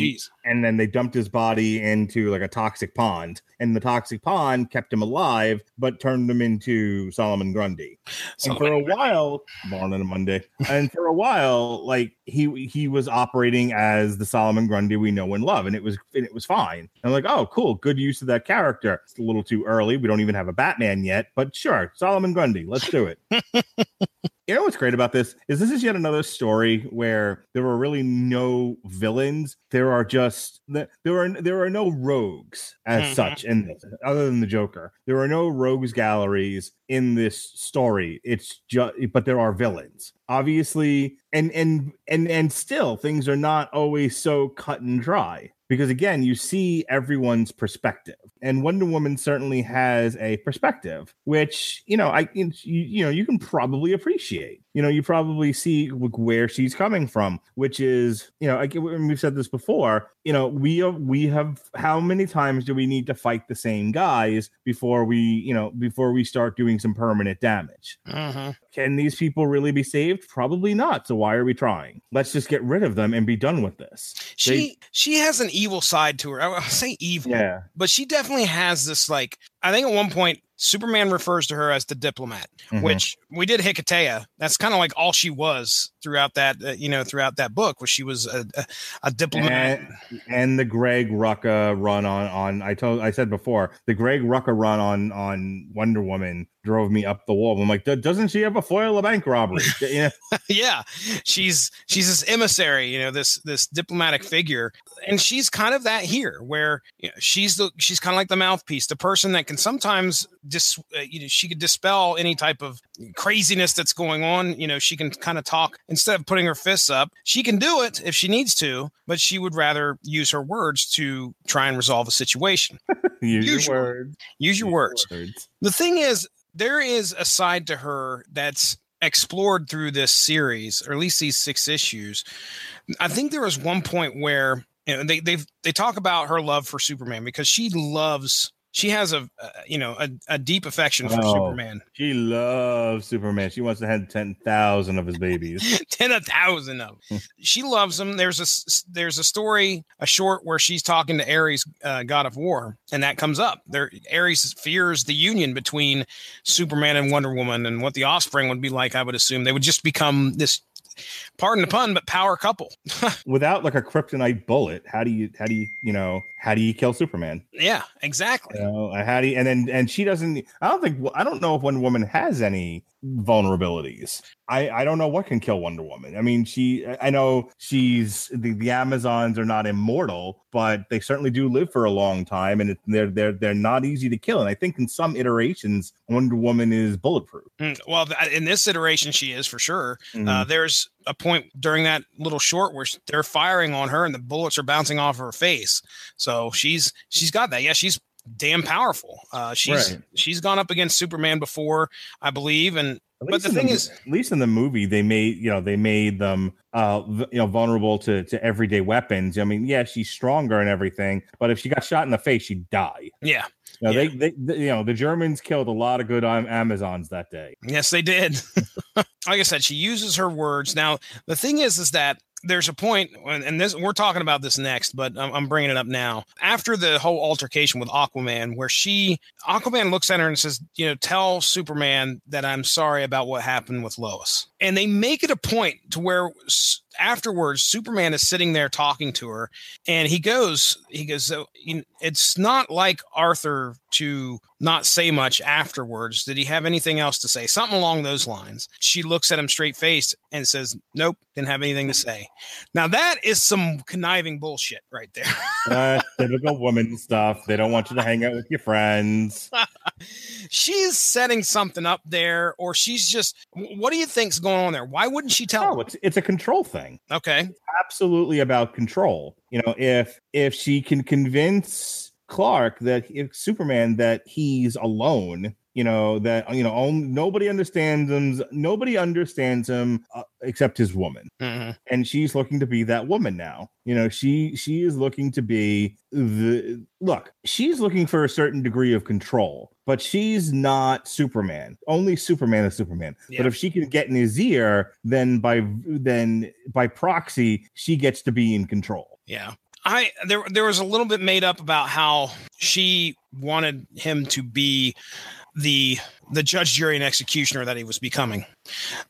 and then they dumped his body into like a toxic pond and the toxic pond kept him alive but turned him into solomon grundy. And for a while born on a monday and for a while like he he was operating as the solomon grundy we know and love and it was and it was fine. And I'm like oh cool good use of that character. It's a little too early we don't even have a batman yet but sure solomon grundy let's do it you know what's great about this is this is yet another story where there are really no villains. There are just there are there are no rogues as Mhm. such in this, other than the Joker. There are no rogues galleries in this story. It's just but there are villains. Obviously, and and and and still things are not always so cut and dry because again you see everyone's perspective and wonder woman certainly has a perspective which you know i you, you know you can probably appreciate. You know you probably see where she's coming from which is you know and we've said this before you know we have we have how many times do we need to fight the same guys before we you know before we start doing some permanent damage? Mhm. can these people really be saved? Probably not so why are we trying? Let's just get rid of them and be done with this. She she has an evil side to her. I I say evil yeah. but she definitely has this like I think at one point Superman refers to her as the diplomat, Mhm. which we did Hiketeia. That's kind of like all she was throughout that uh, you know throughout that book, where she was a, a, a diplomat. and, and the Greg Rucka run on on I told I said before the Greg Rucka run on on Wonder Woman drove me up the wall. I'm like, doesn't she have a foil a bank robbery? know, yeah, she's she's this emissary, you know, this this diplomatic figure, and she's kind of that here, where you know, she's the she's kind of like the mouthpiece, the person that can sometimes dis uh, you know she could dispel any type of craziness that's going on. You know, she can kind of talk instead of putting her fists up. She can do it if she needs to, but she would rather use her words to try and resolve a situation. use your Usually. words. Use your words words. the thing is there is a side to her that's explored through this series, or at least these six issues, I think there was one point where you know they they they talk about her love for Superman because she loves she has a uh, you know a, a deep affection for Oh. Superman. She loves Superman. She wants to have ten thousand of his babies. ten a thousand of Hmm. them. she loves him. There's a there's a story, a short where she's talking to Ares, uh, god of war, and that comes up. There, Ares fears the union between Superman and Wonder Woman, and what the offspring would be like. I would assume they would just become this, pardon the pun, but power couple. Without like a kryptonite bullet, how do you how do you you know how do you kill Superman? yeah, exactly. You know, how do you, and then and she doesn't. I don't think I don't know if Wonder Woman has any vulnerabilities. I I don't know what can kill Wonder Woman. I mean, she I know she's the the Amazons are not immortal, but they certainly do live for a long time, and it, they're they're they're not easy to kill. And I think in some iterations, Wonder Woman is bulletproof. Mm, Well, in this iteration, she is for sure. Uh, Mhm. there's a point during that little short where they're firing on her and the bullets are bouncing off her face. So she's she's got that. Yeah, she's damn powerful. Uh, she's Right. she's gone up against Superman before, I believe, and But the thing mo- is- at least in the movie, they made you know they made them uh you know vulnerable to to everyday weapons. I mean, yeah, she's stronger and everything, but if she got shot in the face, she'd die. yeah, You know, Yeah. they, they, you know, the Germans killed a lot of good Amazons that day. yes, they did. like I said, she uses her words. Now, the thing is, is that there's a and this we're talking about this next, but I'm, I'm bringing it up now. After the whole altercation with Aquaman, where she Aquaman looks at her and says, "You know, tell Superman that I'm sorry about what happened with Lois," and they make it a point to where afterwards Superman is sitting there talking to her, and he goes, he goes, so, you- "It's not like Arthur to." Not say much afterwards. Did he have anything else to say? Something along those lines. She looks at him straight faced and says, Nope, didn't have anything to say. Now that is some conniving bullshit right there. Uh, typical woman stuff. They don't want you to hang out with your friends. she's setting something up there, or she's just what do you think's going on there? Why wouldn't she tell? No, it's it's a control thing. Okay. Absolutely about control. You know, if if she can convince Clark that if Superman that he's alone, you know that you know only, nobody understands him. Nobody understands him uh, except his woman. Mhm. and she's looking to be that woman now you know she she is looking to be the look she's looking for a certain degree of control but she's not superman only superman is superman Yeah. but if she can get in his ear then by then by proxy she gets to be in control Yeah. I there there was a little bit made up about how she wanted him to be the the judge, jury, and executioner that he was becoming.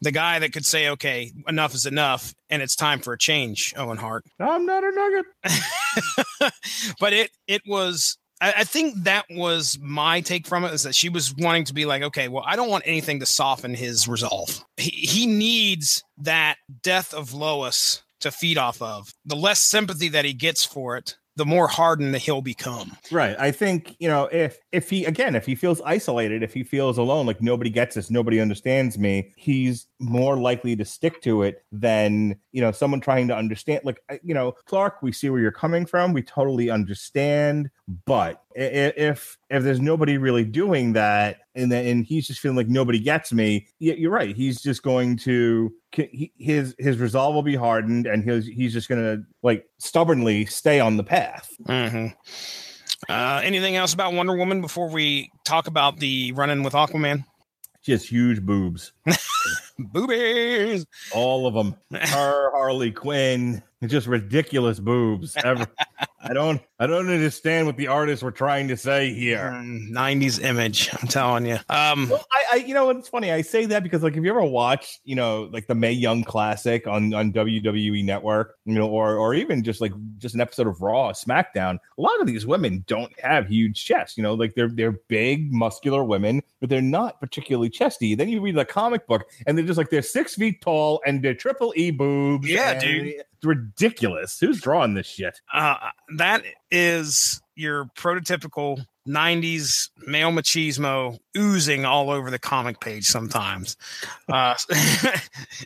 The guy that could say, okay, enough is enough, and it's time for a change, Owen Hart. i'm not a nugget but it it was I, I think that was my take from it is that she was wanting to be like, okay, well, I don't want anything to soften his resolve. He, he needs that death of Lois to feed off of. The less sympathy that he gets for it, the more hardened he'll become. Right. I think, you know, if if he again, if he feels isolated, if he feels alone, like nobody gets this, nobody understands me, he's more likely to stick to it than, you know, someone trying to understand like you know, Clark, we see where you're coming from. We totally understand, but if if there's nobody really doing that and then and he's just feeling like nobody gets me, you're right. He's just going to his his resolve will be hardened and he's he's just to like stubbornly stay on the path. Mhm. Uh, anything else about Wonder Woman before we talk about the run-in with Aquaman? Just huge boobs. Boobies. all of them. Her, Harley Quinn, just ridiculous boobs. Ever. I don't, I don't understand what the artists were trying to say here. Mm, 90s image. I'm telling you. Um, Well, I, I, you know, it's funny. I say that because, like, if you ever watch, you know, like the Mae Young Classic on on WWE Network, you know, or or even just like just an episode of Raw, SmackDown, a lot of these women don't have huge chests. You know, like they're they're big, muscular women, but they're not particularly chesty. Then you read the comic book, and they're just like they're six feet tall and they're triple E boobs. Yeah, dude. it's ridiculous. Who's drawing this shit? uh, that is your prototypical 90s male machismo oozing all over the comic page sometimes uh, and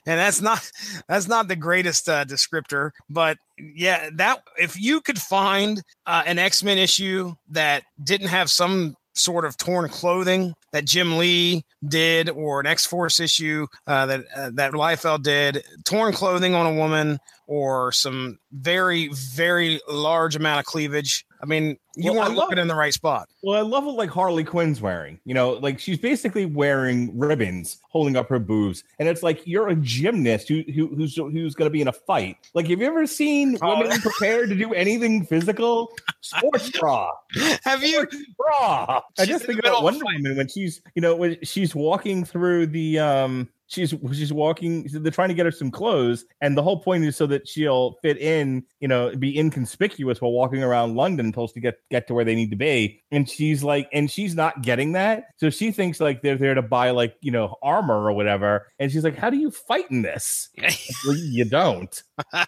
that's not that's not the greatest uh, descriptor but yeah that if you could find uh, an x-men issue that didn't have some sort of torn clothing that Jim Lee did, or an X Force issue uh, that uh, that Liefeld did, torn clothing on a woman, or some very very large amount of cleavage. I mean, you Well, I weren't love- looking in the right spot. Well, I love what like Harley Quinn's wearing. You know, like she's basically wearing ribbons, holding up her boobs, and it's like you're a gymnast who, who who's who's going to be in a fight. Like, have you ever seen Oh. women prepared to do anything physical? Sports bra, Have you? bra. I just think about of Wonder Woman when she's, you know, when she's walking through the um. She's she's walking. They're trying to get her some clothes, and the whole point is so that she'll fit in, you know, be inconspicuous while walking around London until she get get to where they need to be. And she's like, and she's not getting that, so she thinks like they're there to buy like you know armor or whatever. And she's like, "How do you fight in this? Well, you don't." Uh,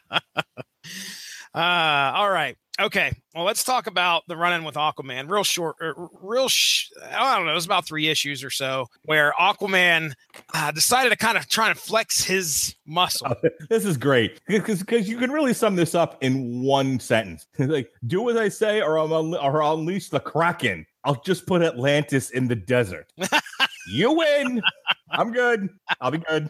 all right. Okay. Well, let's talk about the run-in with Aquaman. Real short, er, real. Sh- I don't know. It was about three issues or so where Aquaman uh, decided to kind of try and flex his muscle. This is great because because you can really sum this up in one sentence. like, do as I say, or I'll or I'll unleash the kraken. I'll just put Atlantis in the desert. you win. I'm good. I'll be good.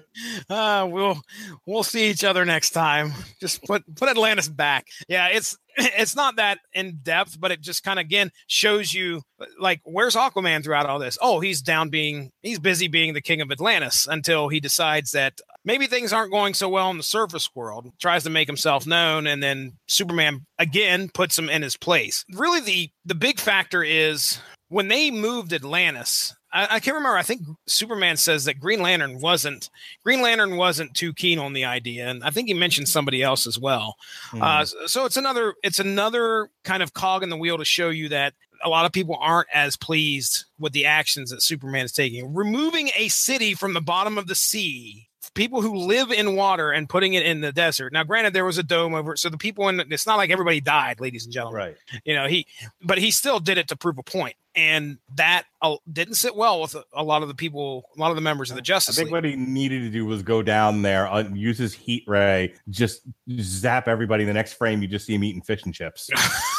Uh, we'll we'll see each other next time. Just put put Atlantis back. Yeah, it's it's not that in depth, but it just kind of again shows you like where's Aquaman throughout all this. Oh, he's down being he's busy being the king of Atlantis until he decides that maybe things aren't going so well in the surface world. Tries to make himself known, and then Superman again puts him in his place. Really, the the big factor is when they moved Atlantis. I, I can't remember. I think Superman says that Green Lantern wasn't Green Lantern wasn't too keen on the idea, and I think he mentioned somebody else as well. Hmm. Uh, s- so it's another it's another kind of cog in the wheel to show you that a lot of people aren't as pleased with the actions that Superman is taking. Removing a city from the bottom of the sea, people who live in water and putting it in the desert. Now, granted, there was a dome over it, so the people in it's not like everybody died, ladies and gentlemen right. you know he but he still did it to prove a point and that uh, didn't sit well with a, a lot of the people a lot of the members of the Justice. I think league what he needed to do was go down there, uh, use his heat ray, just zap everybody. The next frame, you just see him eating fish and chips.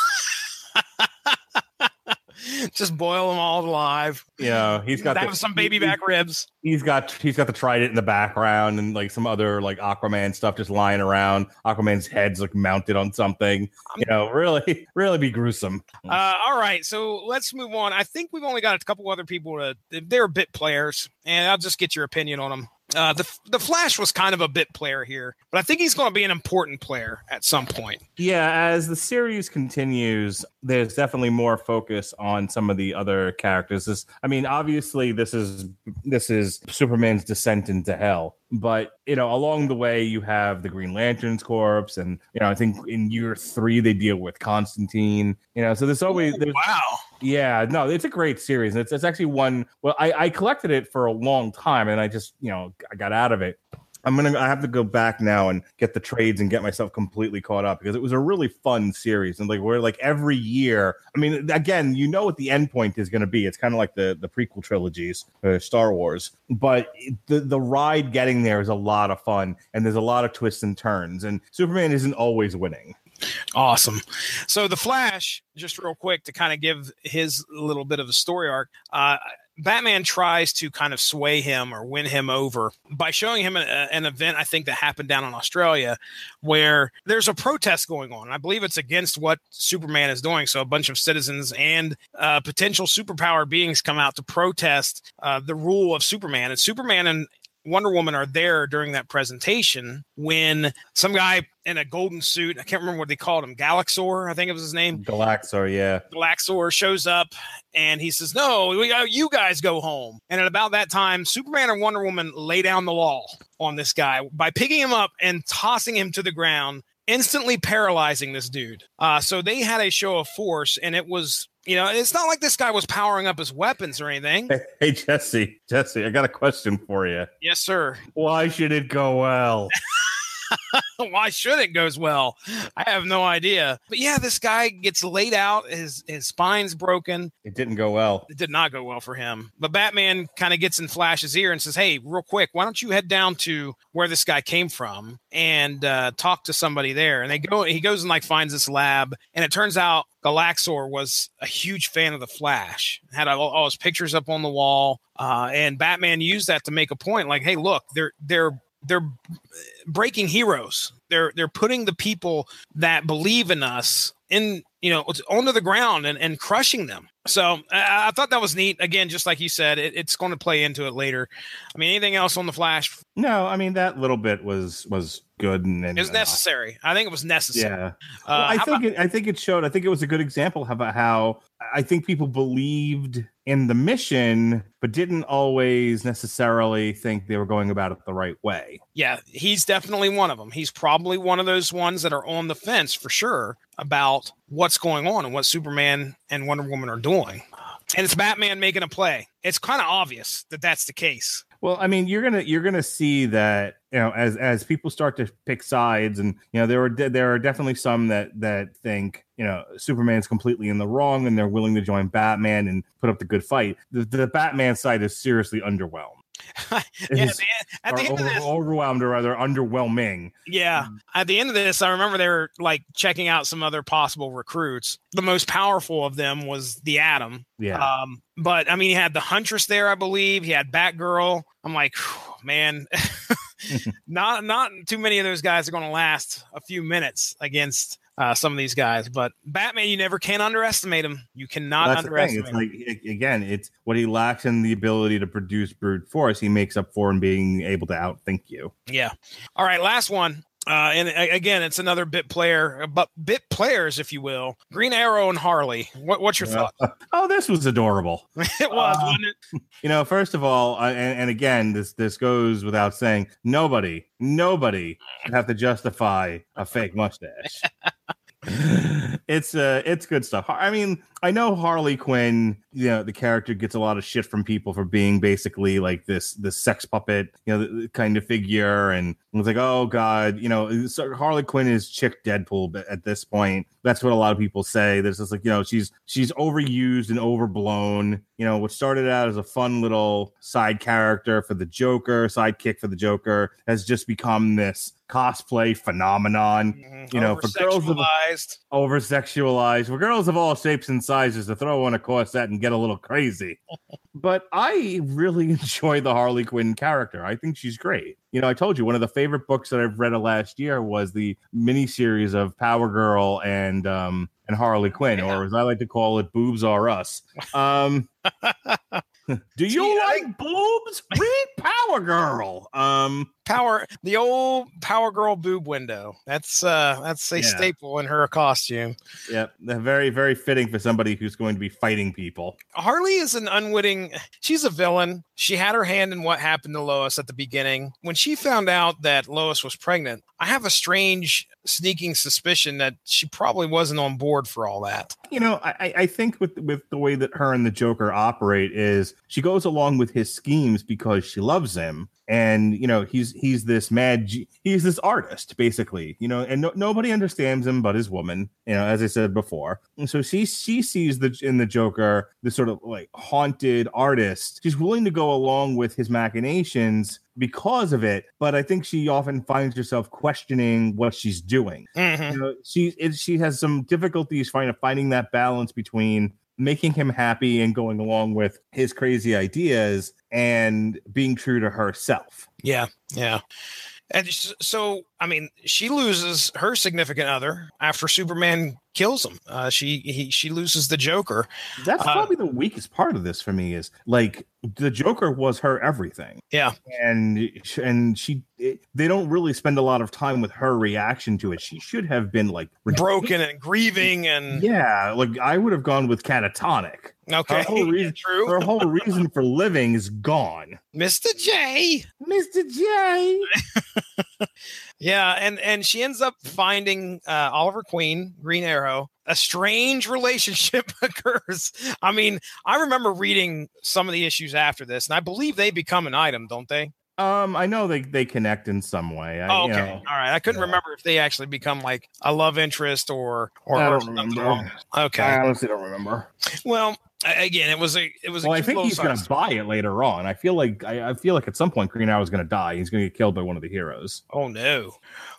just boil them all alive Yeah, he's got the- some baby back ribs He's got he's got the trident in the background and like some other like Aquaman stuff just lying around. Aquaman's head's like mounted on something. You know, really, really be gruesome. uh, all right so let's move on i think we've only got a couple other people to they're bit players and i'll just get your opinion on them uh, the the Flash was kind of a bit player here, but I think he's going to be an important player at some point. Yeah, as the series continues, there's definitely more focus on some of the other characters. This, I mean, obviously, this is this is Superman's descent into hell. But you know, along the way, you have the Green Lantern's corpse, and you know, I think in year three they deal with Constantine. You know, so there's always there's Wow. Yeah, no, it's a great series. It's it's actually one. Well, I I collected it for a long time, and I just you know I got out of it. I'm gonna I have to go back now and get the trades and get myself completely caught up because it was a really fun series and like we're like every year. I mean, again, you know what the end point is going to be. It's kind of like the the prequel trilogies, uh, Star Wars, but the the ride getting there is a lot of fun and there's a lot of twists and turns. And Superman isn't always winning. Awesome. So the Flash, just real quick to kind of give his little bit of a story arc. Uh, Batman tries to kind of sway him or win him over by showing him a, an event I think that happened down in Australia where there's a protest going on. I believe it's against what Superman is doing. So a bunch of citizens and uh, potential superpower beings come out to protest uh, the rule of Superman. And Superman and Wonder Woman are there during that presentation when some guy in a golden suit, I can't remember what they called him, Galaxor, I think it was his name. Galaxor, yeah. Galaxor shows up and he says, No, we, uh, you guys go home. And at about that time, Superman and Wonder Woman lay down the law on this guy by picking him up and tossing him to the ground, instantly paralyzing this dude. Uh, so they had a show of force, and it was, you know, it's not like this guy was powering up his weapons or anything. Hey, hey, Jesse, Jesse, I got a question for you. yes, sir. Why should it go well? Why should it goes well? I have no idea. But yeah, this guy gets laid out. His his spine's broken. It didn't go well. It did not go well for him. But Batman kind of gets in Flash's ear and says, "Hey, real quick, why don't you head down to where this guy came from and uh, talk to somebody there?" And they go. He goes and like finds this lab, and it turns out Galaxor was a huge fan of the Flash. Had all, all his pictures up on the wall, uh, and Batman used that to make a point. Like, hey, look, they're they're they're breaking heroes. They're they're putting the people that believe in us in you know onto the ground and, and crushing them. So I, I thought that was neat. Again, just like you said, it, it's going to play into it later. I mean, anything else on the Flash? No, I mean that little bit was was good and, and It was necessary. I think it was necessary. Yeah, Uh, Well, I think about- it, I think it showed. I think it was a good example about how I think people believed in the mission, but didn't always necessarily think they were going about it the right way. yeah, he's definitely one of them. He's probably one of those ones that are on the fence for sure about what's going on and what Superman and Wonder Woman are doing. And it's Batman making a play. It's kind of obvious that that's the case. Well, I mean, you're gonna you're gonna see that you know as as people start to pick sides, and you know there are de- there are definitely some that that think you know Superman's completely in the wrong, and they're willing to join Batman and put up the good fight. The, the Batman side is seriously underwhelmed. yeah, at the, at or the end of this, overwhelmed or rather underwhelming. yeah, at the end of this, I remember they were like checking out some other possible recruits. The most powerful of them was the Atom. Yeah. Um, but I mean, he had the Huntress there, I believe. He had Batgirl. I'm like, man, not not too many of those guys are going to last a few minutes against uh, some of these guys. But Batman, you never can underestimate him. You cannot That's the thing. underestimate. It's him. like again, it's what he lacks in the ability to produce brute force. He makes up for in being able to outthink you. Yeah. All right, last one. Uh, and again, it's another bit player, uh, but bit players, if you will. Green Arrow and Harley. What, what's your thought? Oh, this was adorable. it was, Uh, wasn't it? You know, first of all, I, and, and again, this this goes without saying. Nobody, nobody should have to justify a fake mustache. it's uh it's good stuff. I mean, I know Harley Quinn, you know, the character gets a lot of shit from people for being basically like this this sex puppet, you know, the- the kind of figure, and it's like, oh god, you know, so Harley Quinn is chick Deadpool but at this point. That's what a lot of people say. There's just like, you know, she's she's overused and overblown. You know, what started out as a fun little side character for the Joker, sidekick for the Joker, has just become this cosplay phenomenon Mhm. you know, for girls of- Over-sexualized. over sexualized for girls of all shapes and sizes to throw on a corset and get a little crazy. but I really enjoy the Harley Quinn character. I think she's great. You know, I told you one of the favorite books that I've read of last year was the miniseries of Power Girl and um and Harley Quinn, Yeah. or as I like to call it, Boobs Are Us. Um Do you See, I like boobs? Read Power Girl. Um Power, the old Power Girl boob window. That's uh, that's a Yeah. staple in her costume. yeah, very, very fitting for somebody who's going to be fighting people. Harley is an unwitting. She's a villain. She had her hand in what happened to Lois at the beginning. When she found out that Lois was pregnant, I have a strange, sneaking suspicion that she probably wasn't on board for all that. you know I, I- I think with with the way that her and the joker operate is she goes along with his schemes because she loves him and you know he's he's this mad he's this artist basically you know and no, nobody understands him but his woman you know as i said before. And so she she sees the in the joker this sort of like haunted artist. She's willing to go along with his machinations because of it but i think she often finds herself questioning what she's doing. Mhm. you know, she it, she has some difficulties finding finding that balance between making him happy and going along with his crazy ideas and being true to herself. Yeah, yeah. And so, I mean, she loses her significant other after Superman kills him. Uh, she he, she loses the Joker. That's Uh, probably the weakest part of this for me is like the Joker was her everything. Yeah. And and she it, they don't really spend a lot of time with her reaction to it. She should have been like broken and grieving and Yeah, like I would have gone with catatonic. Okay, Her whole reason, true. her whole reason for living is gone. Mr. J. Mr. J. Yeah, and and she ends up finding uh, Oliver Queen, Green Arrow. A strange relationship occurs. I mean, I remember reading some of the issues after this, and I believe they become an item, don't they? Um, I know they they connect in some way. I, Oh, you okay. know, All right. I couldn't yeah. remember if they actually become like a love interest or or, I don't something remember. Okay. I honestly don't remember. well, again, it was a it was. Well, I think he's going to buy it later on. I feel like I, I feel like at some point Green Arrow is going to die. He's going to get killed by one of the heroes. Oh no.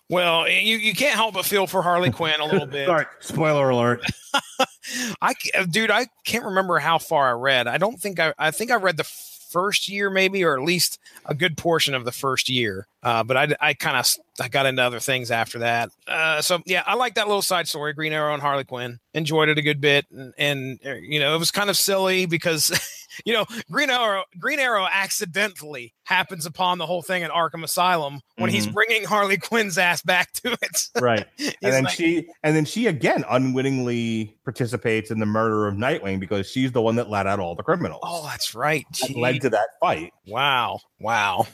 Well, you, you can't help but feel for Harley Quinn a little bit. Sorry, spoiler alert. I dude, I can't remember how far I read. I don't think I I think I read the first year maybe or at least a good portion of the first year. Uh, but I I kind of I got into other things after that. Uh, so yeah, I like that little side story, Green Arrow and Harley Quinn. Enjoyed it a good bit, and, and you know it was kind of silly because you know Green Arrow Green Arrow accidentally happens upon the whole thing at Arkham Asylum when he's Mhm. bringing Harley Quinn's ass back to it. right. And then like, she and then she again unwittingly participates in the murder of Nightwing because she's the one that let out all the criminals. oh, that's right. that Gee. led to that fight. Wow. Wow.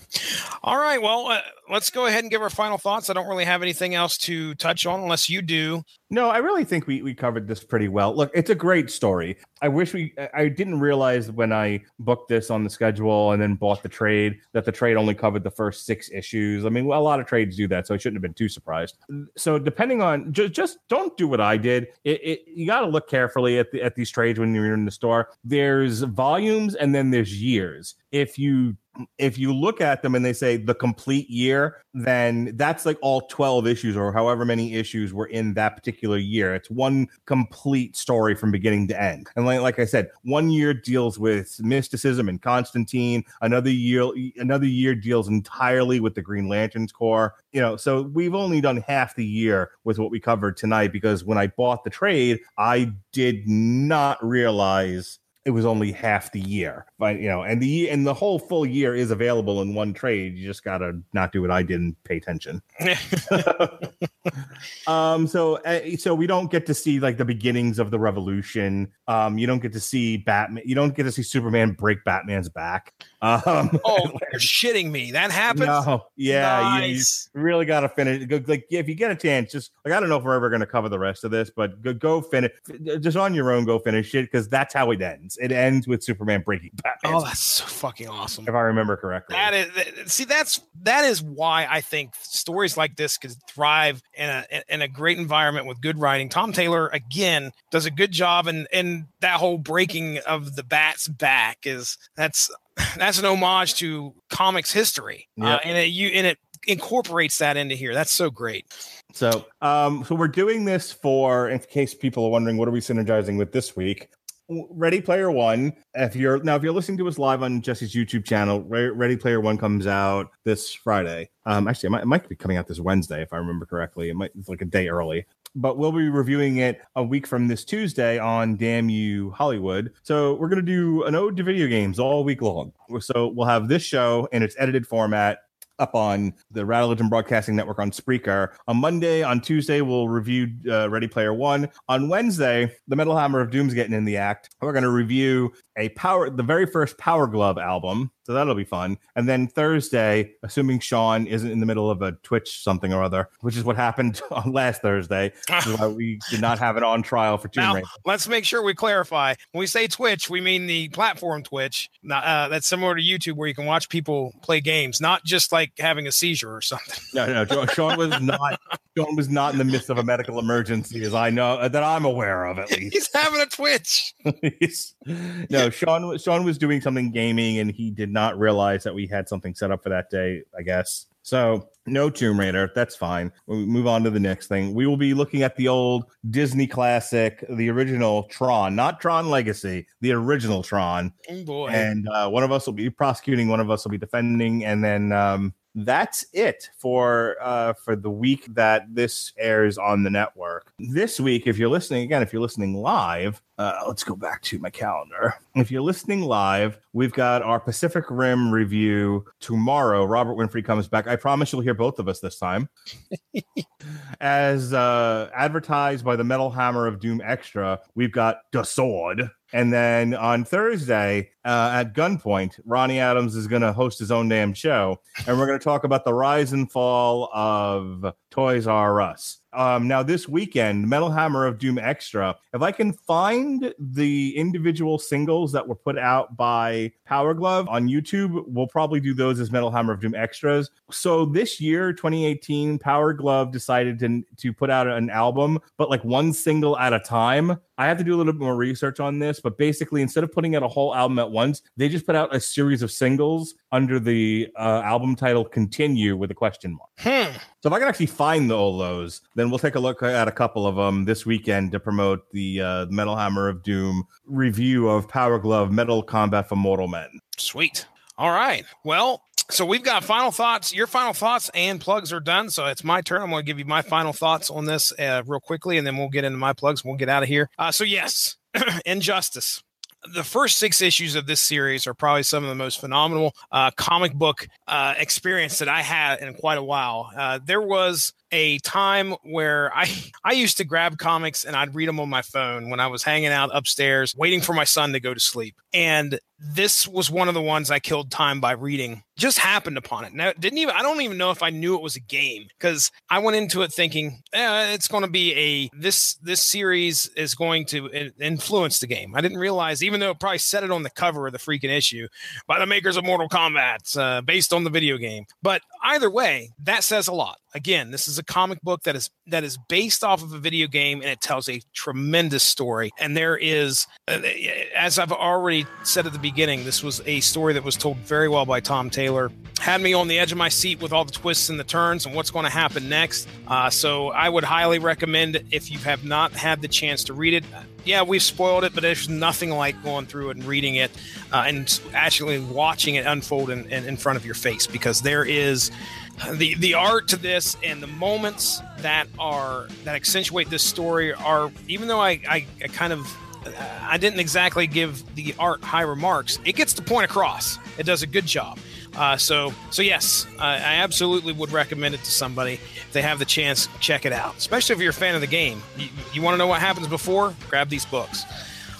All right. Well, uh, let's go ahead and give our final thoughts. I don't really have anything else to touch on unless you do. No, I really think we, we covered this pretty well. Look, it's a great story. I wish we I didn't realize when I booked this on the schedule and then bought the trade that the trade only covered the first six issues. I mean, a lot of trades do that, so I shouldn't have been too surprised. So depending on just just don't do what I did. It, it you got to look carefully at the at these trades when you're in the store. There's volumes and then there's years. If you if you look at them and they say the complete year, then that's like all 12 issues or however many issues were in that particular year. It's one complete story from beginning to end. And like, like I said, one year deals with mysticism and Constantine. Another year, another year deals entirely with the Green Lanterns Corps. You know, so we've only done half the year with what we covered tonight because when I bought the trade, I did not realize it was only half the year but you know and the and the whole full year is available in one trade you just gotta not do what i did and pay attention um so uh, so we don't get to see like the beginnings of the revolution um you don't get to see batman you don't get to see superman break batman's back um oh, you're shitting me. That happens. no yeah you- you, really got to finish. Like if you get a chance, just like I don't know if we're ever going to cover the rest of this, but go, go finish. Just on your own, go finish it because that's how it ends. It ends with Superman breaking Batman, Oh, that's so fucking awesome. if I remember correctly. That is see that's that is why I think stories like this could thrive in a in a great environment with good writing. Tom Taylor again does a good job and and that whole breaking of the bat's back is that's that's an homage to comics history. Uh, and it you and it incorporates that into here. That's so great. So, um, so we're doing this for, in case people are wondering, what are we synergizing with this week? Ready Player One. If you're now, if you're listening to us live on Jesse's YouTube channel, Ready Player One comes out this Friday. Um, actually, it might, it might be coming out this Wednesday, if I remember correctly. It might it's like a day early, but we'll be reviewing it a week from this Tuesday on Damn You Hollywood. So we're gonna do an ode to video games all week long. So we'll have this show in its edited format up on the Radulich Broadcasting Network on Spreaker. On Monday, on Tuesday, we'll review uh, Ready Player One. On Wednesday, the Metal Hammer of Doom's getting in the act. We're going to review a power, the very first Power Glove album. So that'll be fun. And then Thursday, assuming Sean isn't in the middle of a Twitch something or other, which is what happened on last Thursday, which is why we did not have it on trial for Tomb Now, let's make sure we clarify. When we say Twitch, we mean the platform Twitch. Uh, that's similar to YouTube, where you can watch people play games, not just like having a seizure or something. No, no, Sean was not. Sean was not in the midst of a medical emergency, as I know uh, that I'm aware of, at least. He's having a Twitch. No, Sean. Sean was doing something gaming, and he did not realize that we had something set up for that day. I guess so. No Tomb Raider. That's fine. We move on to the next thing. We will be looking at the old Disney classic, the original Tron, not Tron Legacy, the original Tron Oh boy. and uh, one of us will be prosecuting, one of us will be defending, and then um, that's it for uh, for the week that this airs on the network. This week, if you're listening again, if you're listening live, uh, let's go back to my calendar. If you're listening live, we've got our Pacific Rim review tomorrow. Robert Winfrey comes back. I promise you'll hear both of us this time. As uh, advertised by the Metal Hammer of Doom Extra, we've got the sword. And then on Thursday uh, at Gunpoint, Ronnie Adams is going to host his own damn show. And we're going to talk about the rise and fall of Toys R Us. Um, now this weekend, Metal Hammer of Doom Extra. If I can find the individual singles that were put out by Power Glove on YouTube, we'll probably do those as Metal Hammer of Doom extras. So this year, 2018, Power Glove decided to to put out an album, but like one single at a time. I have to do a little bit more research on this, but basically, instead of putting out a whole album at once, they just put out a series of singles under the uh, album title "Continue" with a question mark. Hmm. So if I can actually find all those, then we'll take a look at a couple of them this weekend to promote the uh, Metal Hammer of Doom review of Power Glove Metal Kombat for Mortal Men. Sweet. All right. Well, so we've got final thoughts. Your final thoughts and plugs are done. So it's my turn. I'm going to give you my final thoughts on this uh, real quickly, and then we'll get into my plugs. We'll get out of here. Uh, so yes, Injustice. The first six issues of this series are probably some of the most phenomenal uh, comic book uh, experience that I had in quite a while. Uh, there was a time where I I used to grab comics and I'd read them on my phone when I was hanging out upstairs waiting for my son to go to sleep. And this was one of the ones I killed time by reading. Just happened upon it. Now didn't even I don't even know if I knew it was a game because I went into it thinking eh, it's going to be a this this series is going to influence the game. I didn't realize even though it probably said it on the cover of the freaking issue by the makers of Mortal Kombat, uh, based on the video game. But either way, that says a lot. Again, this is a comic book that is that is based off of a video game and it tells a tremendous story. And there is, uh, as I've already said at the beginning, this was a story that was told very well by Tom Taylor. Had me on the edge of my seat with all the twists and the turns and what's going to happen next. Uh, so I would highly recommend if you have not had the chance to read it. Yeah, we've spoiled it, but there's nothing like going through it and reading it uh, and actually watching it unfold in, in, in front of your face because there is the the art to this and the moments that are that accentuate this story are even though I, I, I kind of I didn't exactly give the art high remarks. It gets the point across. It does a good job. Uh, so, so yes, I absolutely would recommend it to somebody if they have the chance. Check it out, especially if you're a fan of the game. You, you want to know what happens before? Grab these books.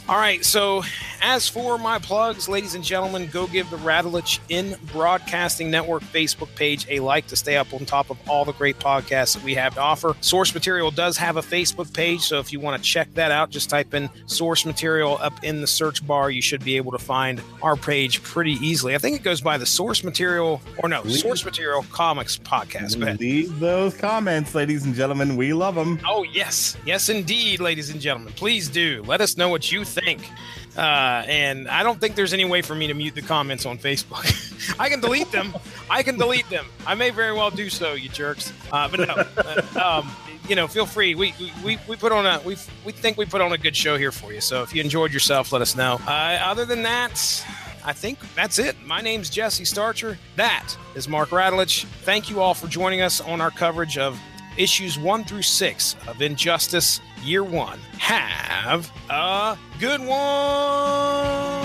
All right, so as for my plugs, ladies and gentlemen, go give the Radulich in Broadcasting Network Facebook page a like to stay up on top of all the great podcasts that we have to offer. Source Material does have a Facebook page, so if you want to check that out, just type in Source Material up in the search bar. You should be able to find our page pretty easily. I think it goes by the Source Material, or no, leave, Source Material Comics Podcast. Leave those comments, ladies and gentlemen. We love them. Oh, yes. Yes, indeed, ladies and gentlemen. Please do. Let us know what you think. Uh, and I don't think there's any way for me to mute the comments on Facebook. I can delete them. I can delete them. I may very well do so, you jerks. Uh, but no, uh, um, you know, feel free. We, we we put on a we we think we put on a good show here for you. So if you enjoyed yourself, let us know. Uh, other than that. I think that's it. My name's Jesse Starcher. That is Mark Radulich. Thank you all for joining us on our coverage of issues one through six of Injustice Year One. Have a good one.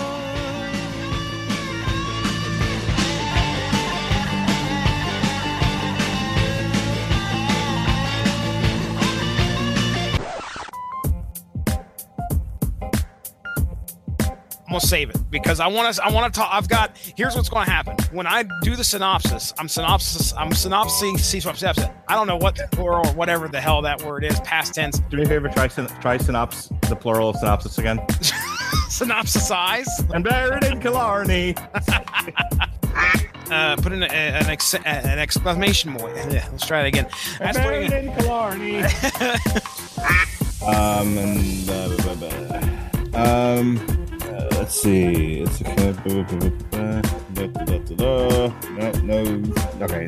I'm gonna save it because I want to. I want to talk. I've got. Here's what's to happen when I do the synopsis. I'm synopsis. I'm synopsis. I don't know what the plural or whatever the hell that word is. Past tense. Do me a favor. Try try synops the plural of synopsis again. Synopsisize. And buried in Killarney. Uh, put in a, an, ex, an exclamation point. Yeah, let's try it again. That's buried in Killarney. um, and, uh, um, let's see. It's a no, no. Okay.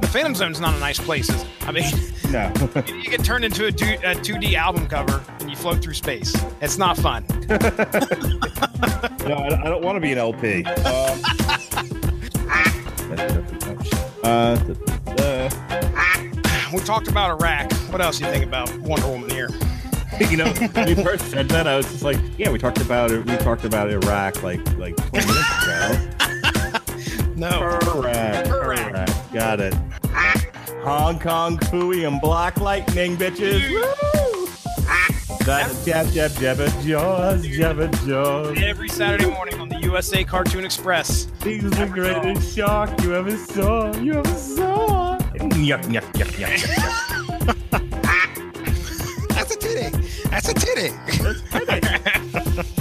The Phantom Zone's not a nice place. I mean, no. you get turned into a, du- a 2D album cover and you float through space. It's not fun. no, I, I don't want to be an LP. Um, uh, we talked about Iraq. What else do you think about Wonder Woman here? you know, when you first said that, I was just like, yeah, we talked about it. We talked about Iraq like like 20 minutes ago. no. Iraq. Iraq. Got it. Hong Kong, Phooey, and Black Lightning, bitches. Woo! That's jab, jab, jabba, jaws, jabba, jaws. Every Saturday morning on the USA Cartoon Express. He's the greatest shark you ever saw. You ever saw. Yuck, yuck, yuck, yuck, yuck. That's a titty.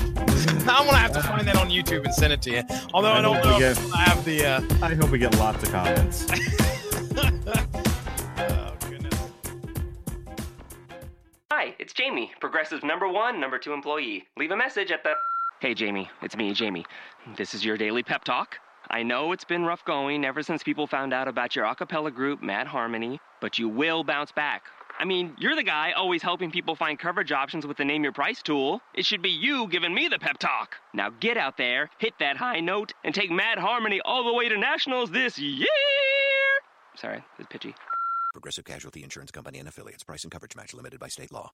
I'm gonna have to find that on YouTube and send it to you. Although I, I don't hope know we if I have the. Uh, I hope we get lots of comments. oh. Hi, it's Jamie, Progressive number one, number two employee. Leave a message at the. Hey, Jamie, it's me, Jamie. This is your daily pep talk. I know it's been rough going ever since people found out about your a cappella group, Mad Harmony, but you will bounce back. I mean, you're the guy always helping people find coverage options with the Name Your Price tool. It should be you giving me the pep talk. Now get out there, hit that high note, and take Mad Harmony all the way to nationals this year. Sorry, it's pitchy. Progressive Casualty Insurance Company and affiliates. Price and coverage match limited by state law.